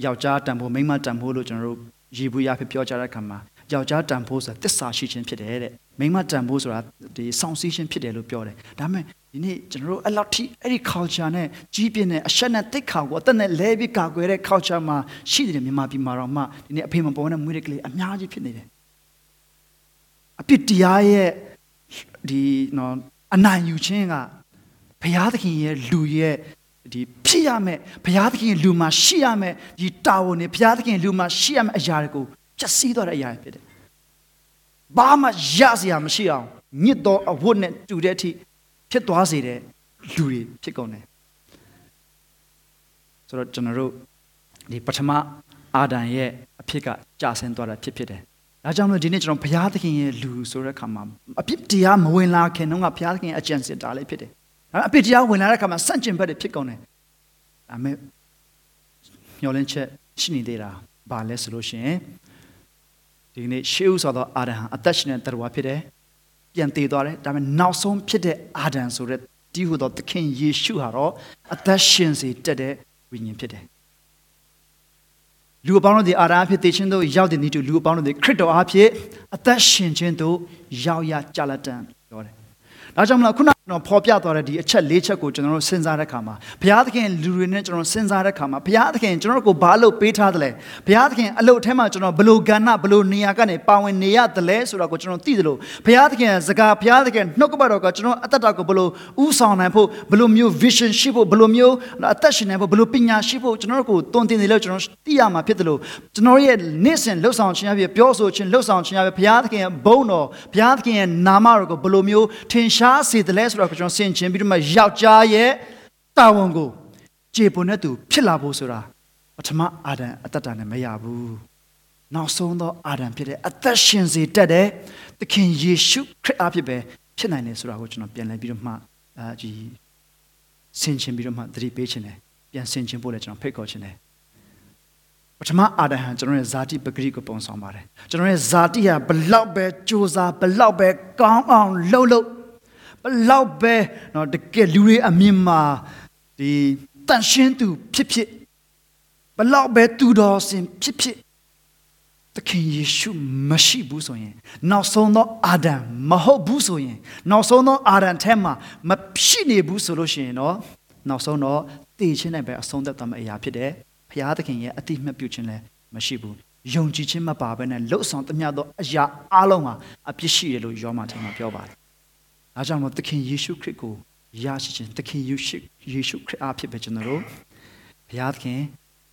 ယောက်ျားတန်ဖိုးမိန်းမတန်ဖိုးလို့ကျွန်တော်တို့ရည်ဘူးရဖြစ်ပြောကြတဲ့အခါမှာယောက်ျားတန်ဖိုးဆိုတာတစ္ဆာရှိခြင်းဖြစ်တယ်တဲ့မိန်းမတန်ဖိုးဆိုတာဒီစောင့်စည်းခြင်းဖြစ်တယ်လို့ပြောတယ်ဒါပေမဲ့ ဒီနေ့ကျွန်တော်တို့အဲ့လောက်ထိအဲ့ဒီ culture နဲ့ကြီးပြင်းတဲ့အရှက်နဲ့တိတ်ခါကိုအသက်နဲ့လဲပြီးကာကွယ်တဲ့ culture မှာရှိတယ်မြန်မာပြည်မှာတော့မှဒီနေ့အဖေမပေါ်နဲ့မွေးတဲ့ကလေးအများကြီးဖြစ်နေတယ်အပြစ်တရားရဲ့ဒီနော်အနိုင်ယူခြင်းကဘုရားသခင်ရဲ့လူရဲ့ဒီဖြစ်ရမယ်ဘုရားသခင်လူမှာရှိရမယ်ဒီတာဝန်တွေဘုရားသခင်လူမှာရှိရမယ်အရာတွေကိုဖြတ်စည်းသွားတဲ့အရာတွေဖြစ်တယ်ဘာမှရစရာမရှိအောင်မြစ်တော်အဝတ်နဲ့တူတဲ့အထိ ဖြစ်သွားစေတဲ့လူတွေဖြစ်ကုန်တယ်ဆိုတော့ကျွန်တော်တို့ဒီပထမအာဒံရဲ့အဖြစ်ကကြာဆင်းသွားတာဖြစ်ဖြစ်တယ်ဒါကြောင့်လို့ဒီနေ့ကျွန်တော်ဘုရားသခင်ရဲ့လူဆိုတဲ့အခါမှာအပြစ်တရားမဝင်လာခင်တော့ကဘုရားသခင်ရဲ့အကြံစစ်တာလေးဖြစ်တယ်အပြစ်တရားဝင်လာတဲ့အခါမှာစန့်ကျင်ဘက်တွေဖြစ်ကုန်တယ်ဒါမဲ့မျောလင်းချက်ရှိနေသေးတာဘာလဲဆိုလို့ရှိရင်ဒီနေ့ရှေးဥဆိုသောအာဒံအသက်ရှင်တဲ့တရားဖြစ်တယ် ပြန်တည်သွားတယ်ဒါပေမဲ့နောက်ဆုံးဖြစ်တဲ့အာဒံဆိုတဲ့ဒီဟုသောသခင်ယေရှုဟာတော့အသက်ရှင်စေတတ်တဲ့ဝိညာဉ်ဖြစ်တယ်လူအပေါင်းတို့ဒီအာရအဖြစ်တည်ခြင်းတို့ရောက်တဲ့နေ့တူလူအပေါင်းတို့ဒီခရစ်တော်အဖြစ်အသက်ရှင်ခြင်းတို့ရောက်ရကြလက်တန်ပြောတယ်။ဒါကြောင့်မလို့ခုနကျွ န်တော်ဖော်ပြသွားတဲ့ဒီအချက်၄ချက်ကိုကျွန်တော်တို့စဉ်းစားတဲ့အခါမှာဘုရားသခင်လူတွေနဲ့ကျွန်တော်စဉ်းစားတဲ့အခါမှာဘုရားသခင်ကျွန်တော်တို့ကိုဘာလို့ပေးထားသလဲဘုရားသခင်အလုပ်ထဲမှာကျွန်တော်ဘလို့ကဏ္ဍဘလို့နေရာကနေပါဝင်နေရတယ်လဲဆိုတာကိုကျွန်တော်သိတယ်လို့ဘုရားသခင်စကားဘုရားသခင်နှုတ်ကပတ်တော်ကကျွန်တော်အသက်တာကိုဘလို့ဥဆောင်နိုင်ဖို့ဘလို့မျိုး vision ရှိဖို့ဘလို့မျိုးအသက်ရှင်နိုင်ဖို့ဘလို့ပညာရှိဖို့ကျွန်တော်တို့ကိုတွင်တင်တယ်လို့ကျွန်တော်သိရမှာဖြစ်တယ်လို့ကျွန်တော်ရဲ့နေ့စဉ်လှုပ်ဆောင်ခြင်းအဖြစ်ပြောဆိုခြင်းလှုပ်ဆောင်ခြင်းအဖြစ်ဘုရားသခင်ရဲ့ဘုန်းတော်ဘုရားသခင်ရဲ့နာမတော်ကိုဘလို့မျိုးထင်ရှားစေတယ်လဲဆိုတော့ကျွန်တော်ဆင်ခြင်ပြီးတော့မှယောက်ျားရဲ့တာဝန်ကိုခြေပွန်တဲ့သူဖြစ်လာဖို့ဆိုတာပထမအာဒံအတ္တတာနဲ့မရဘူးနောက်ဆုံးသောအာဒံဖြစ်တဲ့အသက်ရှင်စေတတ်တဲ့သခင်ယေရှုခရစ်အားဖြင့်ပဲဖြစ်နိုင်တယ်ဆိုတာကိုကျွန်တော်ပြန်လည်ပြီးတော့မှအဲဒီဆင်ခြင်ပြီးတော့မှသတိပေးခြင်းနဲ့ပြန်ဆင်ခြင်ဖို့လည်းကျွန်တော်ဖိတ်ခေါ်ခြင်းနဲ့ပထမအာဒံဟန်ကျွန်တော်ရဲ့ဇာတိပဂရိကိုပုံဆောင်ပါတယ်ကျွန်တော်ရဲ့ဇာတိဟာဘလောက်ပဲစူးစမ်းဘလောက်ပဲကောင်းအောင်လှုပ်လှုပ် ဘလောက်ပဲเนาะတကယ်လူတွေအမြင်မှာဒီတန်ရှင်းသူဖြစ်ဖြစ်ဘလောက်ပဲသူတော်စင်ဖြစ်ဖြစ်သခင်ယေရှုမရှိဘူးဆိုရင်နောက်ဆုံးသောအာဒံမဟုတ်ဘူးဆိုရင်နောက်ဆုံးသောအာဒံထဲမှာမဖြစ်နေဘူးဆိုလို့ရှိရင်တော့နောက်ဆုံးတော့တည်ခြင်းနဲ့ပဲအဆုံးသတ်သွားမယ့်အရာဖြစ်တယ်ဘုရားသခင်ရဲ့အတိမတ်ပြုခြင်းလည်းမရှိဘူးယုံကြည်ခြင်းမပါဘဲနဲ့လှုပ်ဆောင်သမျှသောအရာအလုံးဟာအပြစ်ရှိတယ်လို့ယောမထံမှာပြောပါတယ်။ ဒါကြောင့်မို့သခင်ယေရှုခရစ်ကိုရရှိခြင်းသခင်ယေရှုယေရှုခရစ်အားဖြင့်ပဲကျွန်တော်တို့ဘုရားသခင်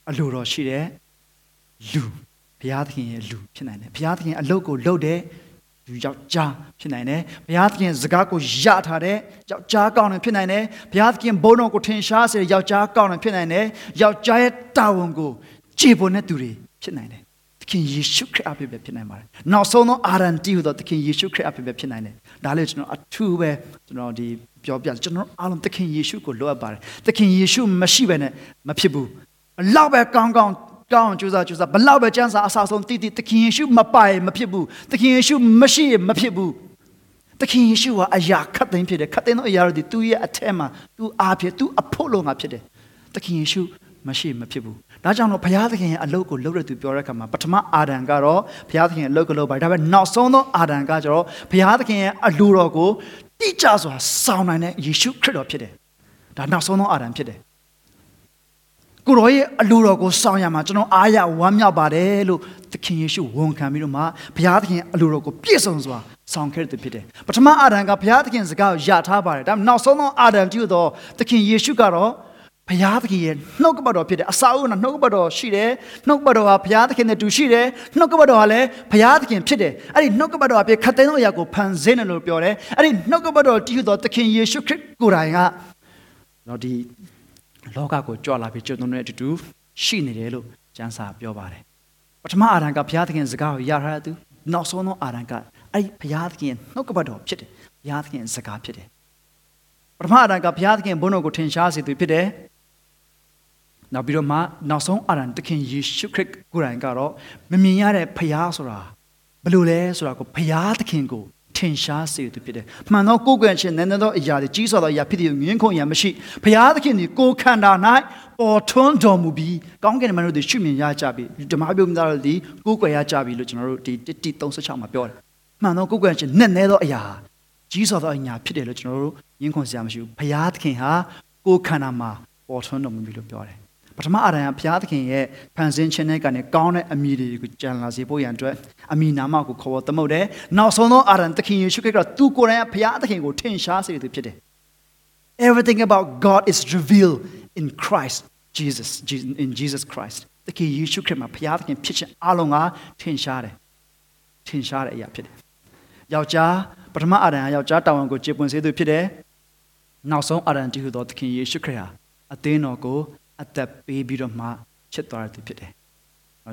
အလိုတော်ရှိတဲ့လူဘုရားသခင်ရဲ့လူဖြစ်နိုင်တယ်ဘုရားသခင်အလုတ်ကိုလုပ်တဲ့လူယောက်ျားဖြစ်နိုင်တယ်ဘုရားသခင်စကားကိုရထားတဲ့ယောက်ျားကောင်းတယ်ဖြစ်နိုင်တယ်ဘုရားသခင်ဘုန်းတော်ကိုထင်ရှားစေတဲ့ယောက်ျားကောင်းတယ်ဖြစ်နိုင်တယ်ယောက်ျားရဲ့တာဝန်ကိုခြေပေါ်တဲ့သူတွေဖြစ်နိုင်တယ်သ ခင်ယေရှုခရစ်အပြည့်ပဲဖြစ်နိုင်ပါတယ်နောက်ဆုံးသောအာရန်တီဟူသောသခင်ယေရှုခရစ်အပြည့်ပဲဖြစ်နိုင်တယ်ဒါလေးကျွန်တော်အထူးပဲကျွန်တော်ဒီပြောပြကျွန်တော်အားလုံးသခင်ယေရှုကိုလိုအပ်ပါတယ်သခင်ယေရှုမရှိဘဲနဲ့မဖြစ်ဘူးအလောက်ပဲကောင်းကောင်းကောင်းကြိုးစားကြိုးစားဘလောက်ပဲစံစာအဆဆုံးတည်တည်သခင်ယေရှုမပိုင်မဖြစ်ဘူးသခင်ယေရှုမရှိမဖြစ်ဘူးသခင်ယေရှုကအရာခတ်သိမ်းဖြစ်တယ်ခတ်သိမ်းသောအရာတွေသူ့ရဲ့အထက်မှာသူအားဖြင့်သူအဖို့လုံးကဖြစ်တယ်သခင်ယေရှု မရှိမဖြစ်ဘူးဒါကြောင့်တော့ဘုရားသခင်ရဲ့အလုပ်ကိုလုပ်ရသူပြောတဲ့အခါမှာပထမအာဒံကတော့ဘုရားသခင်ရဲ့အလုပ်ကိုလုပ်ပါတယ်ဒါပေမဲ့နောက်ဆုံးသောအာဒံကကျတော့ဘုရားသခင်ရဲ့အလိုတော်ကိုတိကျစွာဆောင်နိုင်တဲ့ယေရှုခရစ်တော်ဖြစ်တယ်ဒါနောက်ဆုံးသောအာဒံဖြစ်တယ်ကိုရောရဲ့အလိုတော်ကိုစောင့်ရမှာကျွန်တော်အားရဝမ်းမြောက်ပါတယ်လို့သခင်ယေရှုဝန်ခံပြီးတော့မှဘုရားသခင်အလိုတော်ကိုပြည့်စုံစွာဆောင်ခဲ့တဲ့ဖြစ်တယ်ပထမအာဒံကဘုရားသခင်စကားကိုယထားပါတယ်ဒါနောက်ဆုံးသောအာဒံကြည့်တော့သခင်ယေရှုကတော့ ဘုရားသခင်ရဲ့နှုတ်ကပတ်တော်ဖြစ်တယ်အစာအုပ်ကနှုတ်ကပတ်တော်ရှိတယ်နှုတ်ကပတ်တော်ဟာဘုရားသခင်နဲ့တူရှိတယ်နှုတ်ကပတ်တော်ဟာလည်းဘုရားသခင်ဖြစ်တယ်အဲ့ဒီနှုတ်ကပတ်တော်အပြည့်ခတ်သိမ်းသောအရာကိုဖန်ဆင်းတယ်လို့ပြောတယ်အဲ့ဒီနှုတ်ကပတ်တော်တည်ဟူသောသခင်ယေရှုခရစ်ကိုယ်တိုင်ကတော့ဒီလောကကိုကြွလာပြီးကျွန်တော်တို့နဲ့အတူတူရှိနေတယ်လို့ကျမ်းစာပြောပါတယ်ပထမအာရန်ကဘုရားသခင်စကားကိုရထားတဲ့သူနောက်ဆုံးသောအာရန်ကအဲ့ဒီဘုရားသခင်နှုတ်ကပတ်တော်ဖြစ်တယ်ဘုရားသခင်စကားဖြစ်တယ်ပထမအာရန်ကဘုရားသခင်ဘုန်းတော်ကိုထင်ရှားစေသူဖြစ်တယ် နောက်ပြီးတော့မှနောက်ဆုံးအာရန်သခင်ယေရှုခရစ်ကိုယ်တိုင်ကတော့မမြင်ရတဲ့ဘုရားဆိုတာဘယ်လိုလဲဆိုတာကိုဘုရားသခင်ကိုထင်ရှားစေသူဖြစ်တယ်။မှန်သောကိုယ်ကွယ်ခြင်းနည်းနည်းသောအရာတွေကြီးစွာသောအရာဖြစ်တဲ့မြင်းခုံရမရှိဘုရားသခင်ဒီကိုယ်ခန္ဓာ၌ပေါ်ထွန်းတော်မူပြီးကောင်းကင်မန်တို့ဒီရှုမြင်ရကြပြီဓမ္မပြုံးသားတို့ဒီကိုယ်ကွယ်ရကြပြီလို့ကျွန်တော်တို့ဒီ136မှာပြောတယ်။မှန်သောကိုယ်ကွယ်ခြင်းနည်းနည်းသောအရာကြီးစွာသောအရာဖြစ်တယ်လို့ကျွန်တော်တို့မြင်းခုံစရာမရှိဘူး။ဘုရားသခင်ဟာကိုယ်ခန္ဓာမှာပေါ်ထွန်းတော်မူပြီလို့ပြောတယ်။ ပထမအာရန်ကဘုရားသခင်ရဲ့ဖန်ဆင်းခြင်းနဲ့ကနေကောင်းတဲ့အမိတွေကိုကြံလာစေဖို့ရန်အတွက်အမိနာမကိုခေါ်သမုတ်တယ်။နောက်ဆုံးသောအာရန်သခင်ယေရှုခရစ်ကသူကိုယ်တိုင်ဘုရားသခင်ကိုထင်ရှားစေသူဖြစ်တယ်။ Everything about God is revealed in Christ Jesus in Jesus Christ သခင်ယေရှုခရစ်မှာဘုရားသခင်ဖြစ်ခြင်းအလုံးကထင်ရှားတယ်။ထင်ရှားတဲ့အရာဖြစ်တယ်။ယောက်ျားပထမအာရန်ကယောက်ျားတာဝန်ကိုကျေပွန်စေသူဖြစ်တယ်။နောက်ဆုံးအာရန်တည်ဟူသောသခင်ယေရှုခရစ်ဟာအသင်းတော်ကို အသက်ပေးပြီးတော့မှချစ်သွားတဲ့ဖြစ်တယ်။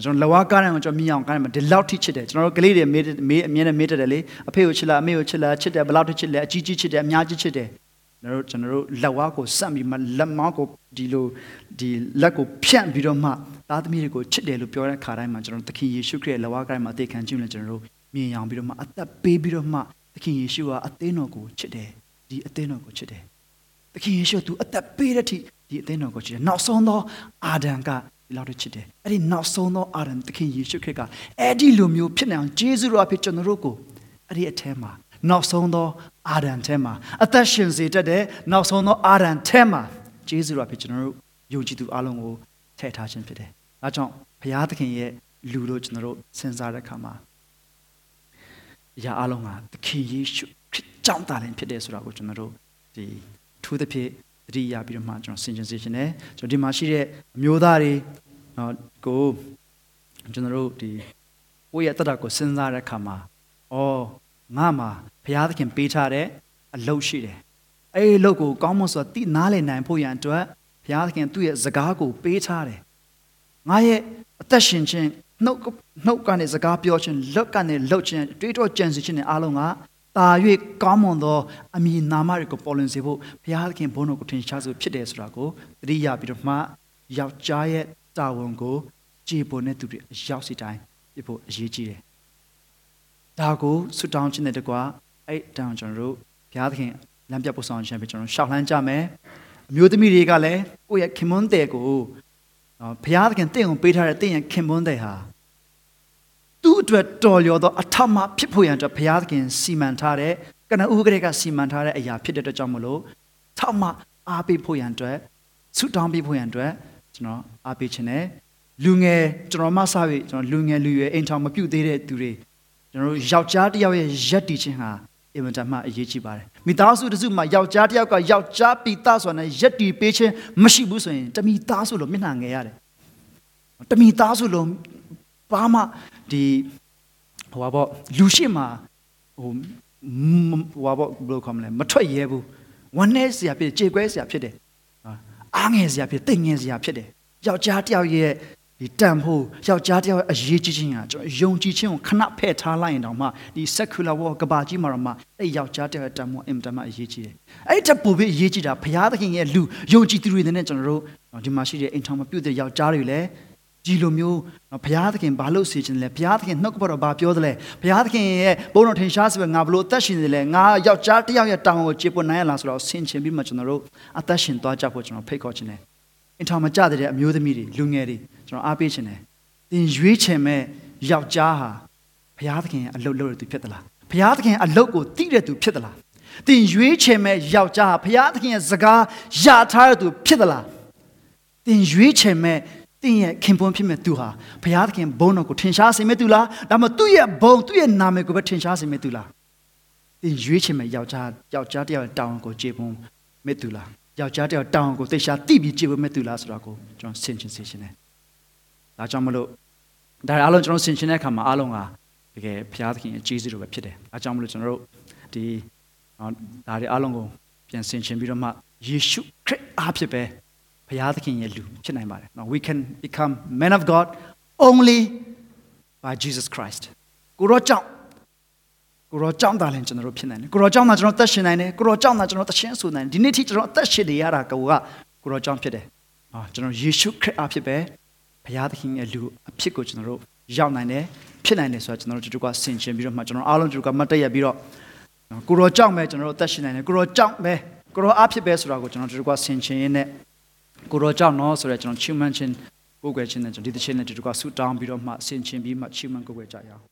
ကျွန်တော်လဝါကားတယ်ကိုကျွန်တော်မြင်အောင်ကားတယ်မှာဒီလောက်ထိချစ်တယ်ကျွန်တော်တို့ကလေးတွေမေးမေးအမြဲတမ်းမေးတတ်တယ်လေအဖေကိုချစ်လားအမေကိုချစ်လားချစ်တယ်ဘယ်လောက်ထိချစ်လဲအကြီးကြီးချစ်တယ်အများကြီးချစ်တယ်ကျွန်တော်တို့ကျွန်တော်တို့လက်ဝါးကိုစက်ပြီးမှလက်မောင်းကိုဒီလိုဒီလက်ကိုဖြန့်ပြီးတော့မှသားသမီးတွေကိုချစ်တယ်လို့ပြောတဲ့ခါတိုင်းမှာကျွန်တော်တို့သခင်ယေရှုခရစ်ရဲ့လက်ဝါးကားမှာအသေးခံခြင်းနဲ့ကျွန်တော်တို့မြင်အောင်ပြီးတော့မှအသက်ပေးပြီးတော့မှသခင်ယေရှုကအသင်းတော်ကိုချစ်တယ်ဒီအသင်းတော်ကိုချစ်တယ်သခင်ယေရှုကသူအသက်ပေးတဲ့ထိ ဒီအသင်းတော်ကိုချစ်တယ်နောက်ဆုံးသောအာဒံကဒီလောက်တော့ချစ်တယ်အဲ့ဒီနောက်ဆုံးသောအာဒံသခင်ယေရှုခရစ်ကအဲ့ဒီလိုမျိုးဖြစ်နေအောင်ဂျေဇုတော်အဖြစ်ကျွန်တော်တို့ကိုအဲ့ဒီအထဲမှာနောက်ဆုံးသောအာဒံထဲမှာအသက်ရှင်စေတတ်တဲ့နောက်ဆုံးသောအာဒံထဲမှာဂျေဇုတော်ဖြစ်ကျွန်တော်တို့ယုံကြည်သူအလုံးကိုထည့်ထားခြင်းဖြစ်တယ်။ဒါကြောင့်ဘုရားသခင်ရဲ့လူလို့ကျွန်တော်တို့စဉ်းစားတဲ့အခါမှာအရာအလုံးကသခင်ယေရှုခရစ်ကြောင့်တာလည်းဖြစ်တယ်ဆိုတာကိုကျွန်တော်တို့ဒီထူးသဖြင့် သတိရပြီးတော့မှကျွန်တော်ဆင်ခြင်စေချင်တယ်ကျွန်တော်ဒီမှာရှိတဲ့အမျိုးသားတွေနော်ကိုကျွန်တော်တို့ဒီကိုယ့်ရဲ့တတ်တာကိုစဉ်းစားတဲ့အခါမှာအော်ငါမှာဘုရားသခင်ပေးထားတဲ့အလုပ်ရှိတယ်အဲ့ဒီအလုပ်ကိုကောင်းမွန်စွာသိနားလည်နိုင်ဖို့ရန်အတွက်ဘုရားသခင်သူ့ရဲ့စကားကိုပေးထားတယ်ငါရဲ့အသက်ရှင်ခြင်းနှုတ်နှုတ်ကနေစကားပြောခြင်းလက်ကနေလှုပ်ခြင်းတွေးတောကြံစည်ခြင်းနဲ့အားလုံးက တာ၍ကောင်းမွန်သောအမည်နာမတွေကိုပေါ်လွင်စေဖို့ဘုရားသခင်ဘုန်းတော်ကိုထင်ရှားစေဖြစ်တယ်ဆိုတာကိုသတိရပြီးတော့မှယောက်ျားရဲ့တာဝန်ကိုကြည်ပေါ်တဲ့သူတွေအရောက်စီတိုင်းပြဖို့အရေးကြီးတယ်။ဒါကိုဆွတောင်းခြင်းနဲ့တကွာအဲ့တောင်းကျွန်တော်တို့ဘုရားသခင်လမ်းပြပို့ဆောင်ခြင်းပဲကျွန်တော်ရှောက်လှမ်းကြမယ်။အမျိုးသမီးတွေကလည်းကိုယ့်ရဲ့ခင်မွန်းတဲ့ကိုနော်ဘုရားသခင်တင့်ကိုပေးထားတဲ့တင့်ရဲ့ခင်မွန်းတဲ့ဟာ သူ့အတွက်တော်လျော်သောအထမဖြစ်ဖို့ရန်အတွက်ဘုရားသခင်စီမံထားတဲ့ကနဦးကလေးကစီမံထားတဲ့အရာဖြစ်တဲ့အတွက်ကြောင့်မလို့ထမအားပေးဖို့ရန်အတွက်ဆုတောင်းပေးဖို့ရန်အတွက်ကျွန်တော်အားပေးခြင်းနဲ့လူငယ်ကျွန်တော်မဆပြီးကျွန်တော်လူငယ်လူရွယ်အိမ်ထောင်မပြုတ်သေးတဲ့သူတွေကျွန်တော်တို့ယောက်ျားတစ်ယောက်ရဲ့ရက်တီခြင်းဟာအင်မတန်မှအရေးကြီးပါတယ်မိသားစုတစ်စုမှာယောက်ျားတစ်ယောက်ကယောက်ျားပိသားဆိုတာနဲ့ရက်တီပေးခြင်းမရှိဘူးဆိုရင်တမိသားစုလို့မျက်နှာငယ်ရတယ်တမိသားစုလို့ဘာမှ ဒီဟိုပါပေါ့လူရှိမှဟိုဟိုပါပေါ့ဘယ်လိုခေါ်မလဲမထွက်ရဲဘူးဝမ်းနဲ့စရာဖြစ်ကြေကွဲစရာဖြစ်တယ်အားငယ်စရာဖြစ်တိတ်ငယ်စရာဖြစ်တယ်ယောက်ျားတစ်ယောက်ရဲ့ဒီတန်ဖို့ယောက်ျားတစ်ယောက်အရေးကြီးခြင်းကကျွန်တော်ယုံကြည်ခြင်းကိုခဏဖဲ့ထားလိုက်ရင်တောင်မှဒီ secular world ကဘာကြီးမှာတော့မှအဲ့ယောက်ျားတစ်ယောက်တန်ဖို့အင်မတန်မှအရေးကြီးတယ်အဲ့တက်ပို့ပြီးအရေးကြီးတာဘုရားသခင်ရဲ့လူယုံကြည်သူတွေနဲ့ကျွန်တော်တို့ဒီမှာရှိတဲ့အိမ်ထောင်မပြုတ်တဲ့ယောက်ျားတွေလည်း ဒီလိုမျိုးဘုရားသခင်ဘာလို့စေချင်လဲဘုရားသခင်နှုတ်ကပတ်တော်ဘာပြောသလဲဘုရားသခင်ရဲ့ဘုန်းတော်ထင်ရှားဆိုပဲငါဘလို့အသက်ရှင်နေလဲငါယောက်ျားတစ်ယောက်ရဲ့တောင်းကိုကျေပွန်နိုင်ရလားဆိုတော့ဆင်ခြင်ပြီးမှကျွန်တော်တို့အသက်ရှင်သွားကြဖို့ကျွန်တော်ဖိတ်ခေါ်ခြင်းတယ်အင်ထောင်မကြတဲ့အမျိုးသမီးတွေလူငယ်တွေကျွန်တော်အားပေးခြင်းတယ်သင်ရွေးချယ်မဲ့ယောက်ျားဟာဘုရားသခင်ရဲ့အလုတ်လုပ်တဲ့သူဖြစ်သလားဘုရားသခင်အလုတ်ကိုသိတဲ့သူဖြစ်သလားသင်ရွေးချယ်မဲ့ယောက်ျားဟာဘုရားသခင်ရဲ့စကားရထားတဲ့သူဖြစ်သလားသင်ရွေးချယ်မဲ့ တင်းရဲ့ခင်ပွန်းဖြစ်မဲ့သူဟာဘုရားသခင်ဘုန်းတော်ကိုထင်ရှားစေမဲ့သူလားဒါမှမဟုတ်သူ့ရဲ့ဘုံသူ့ရဲ့နာမည်ကိုပဲထင်ရှားစေမဲ့သူလားတင်းရွေးချယ်မဲ့ယောက်ျားယောက်ျားတယောက်တောင်းကိုကြေပွန်းမဲ့သူလားယောက်ျားတယောက်တောင်းကိုသိရှာတိပြီးကြေပွန်းမဲ့သူလားဆိုတာကိုကျွန်တော်ဆင်ခြင်စေခြင်းနဲ့ဒါကြောင့်မလို့ဒါအားလုံးကျွန်တော်ဆင်ခြင်တဲ့အခါမှာအားလုံးကတကယ်ဘုရားသခင်ရဲ့ကျေးဇူးတော်ပဲဖြစ်တယ်အဲကြောင့်မလို့ကျွန်တော်တို့ဒီဒါတွေအားလုံးကိုပြန်ဆင်ခြင်ပြီးတော့မှယေရှုခရစ်အားဖြစ်ပဲ ဘုရားသခင်ရဲ့လူဖြစ်နိုင်ပါတယ်နော် we can become men of god only by jesus christ ကိုရောကြောင့်ကိုရောကြောင့်တာလည်းကျွန်တော်တို့ဖြစ်နိုင်တယ်ကိုရောကြောင့်တာကျွန်တော်သက်ရှင်နိုင်တယ်ကိုရောကြောင့်တာကျွန်တော်သရှင်ဆိုနိုင်တယ်ဒီနေ့ထိကျွန်တော်အသက်ရှင်နေရတာကိုကကိုရောကြောင့်ဖြစ်တယ်နော်ကျွန်တော်ယေရှုခရစ်အားဖြစ်ပဲဘုရားသခင်ရဲ့လူအဖြစ်ကိုကျွန်တော်တို့ရောက်နိုင်တယ်ဖြစ်နိုင်တယ်ဆိုတော့ကျွန်တော်တို့ဒီတုကဆင်ခြင်ပြီးတော့မှကျွန်တော်အားလုံးဒီတုကမတ်တက်ရပြီးတော့ကိုရောကြောင့်ပဲကျွန်တော်တို့အသက်ရှင်နိုင်တယ်ကိုရောကြောင့်ပဲကိုရောအားဖြစ်ပဲဆိုတာကိုကျွန်တော်ဒီတုကဆင်ခြင်ရင်းနဲ့ ကိုရောကြောင့်နော်ဆိုတော့ကျွန်တော်ချီးမွမ်းခြင်းကိုယ်ွယ်ခြင်းနဲ့ကျွန်တော်ဒီတစ်ချက်နဲ့ဒီတစ်ခါဆူတောင်းပြီးတော့မှဆင်ခြင်ပြီးမှချီးမွမ်းကိုယ်ွယ်ကြရအောင်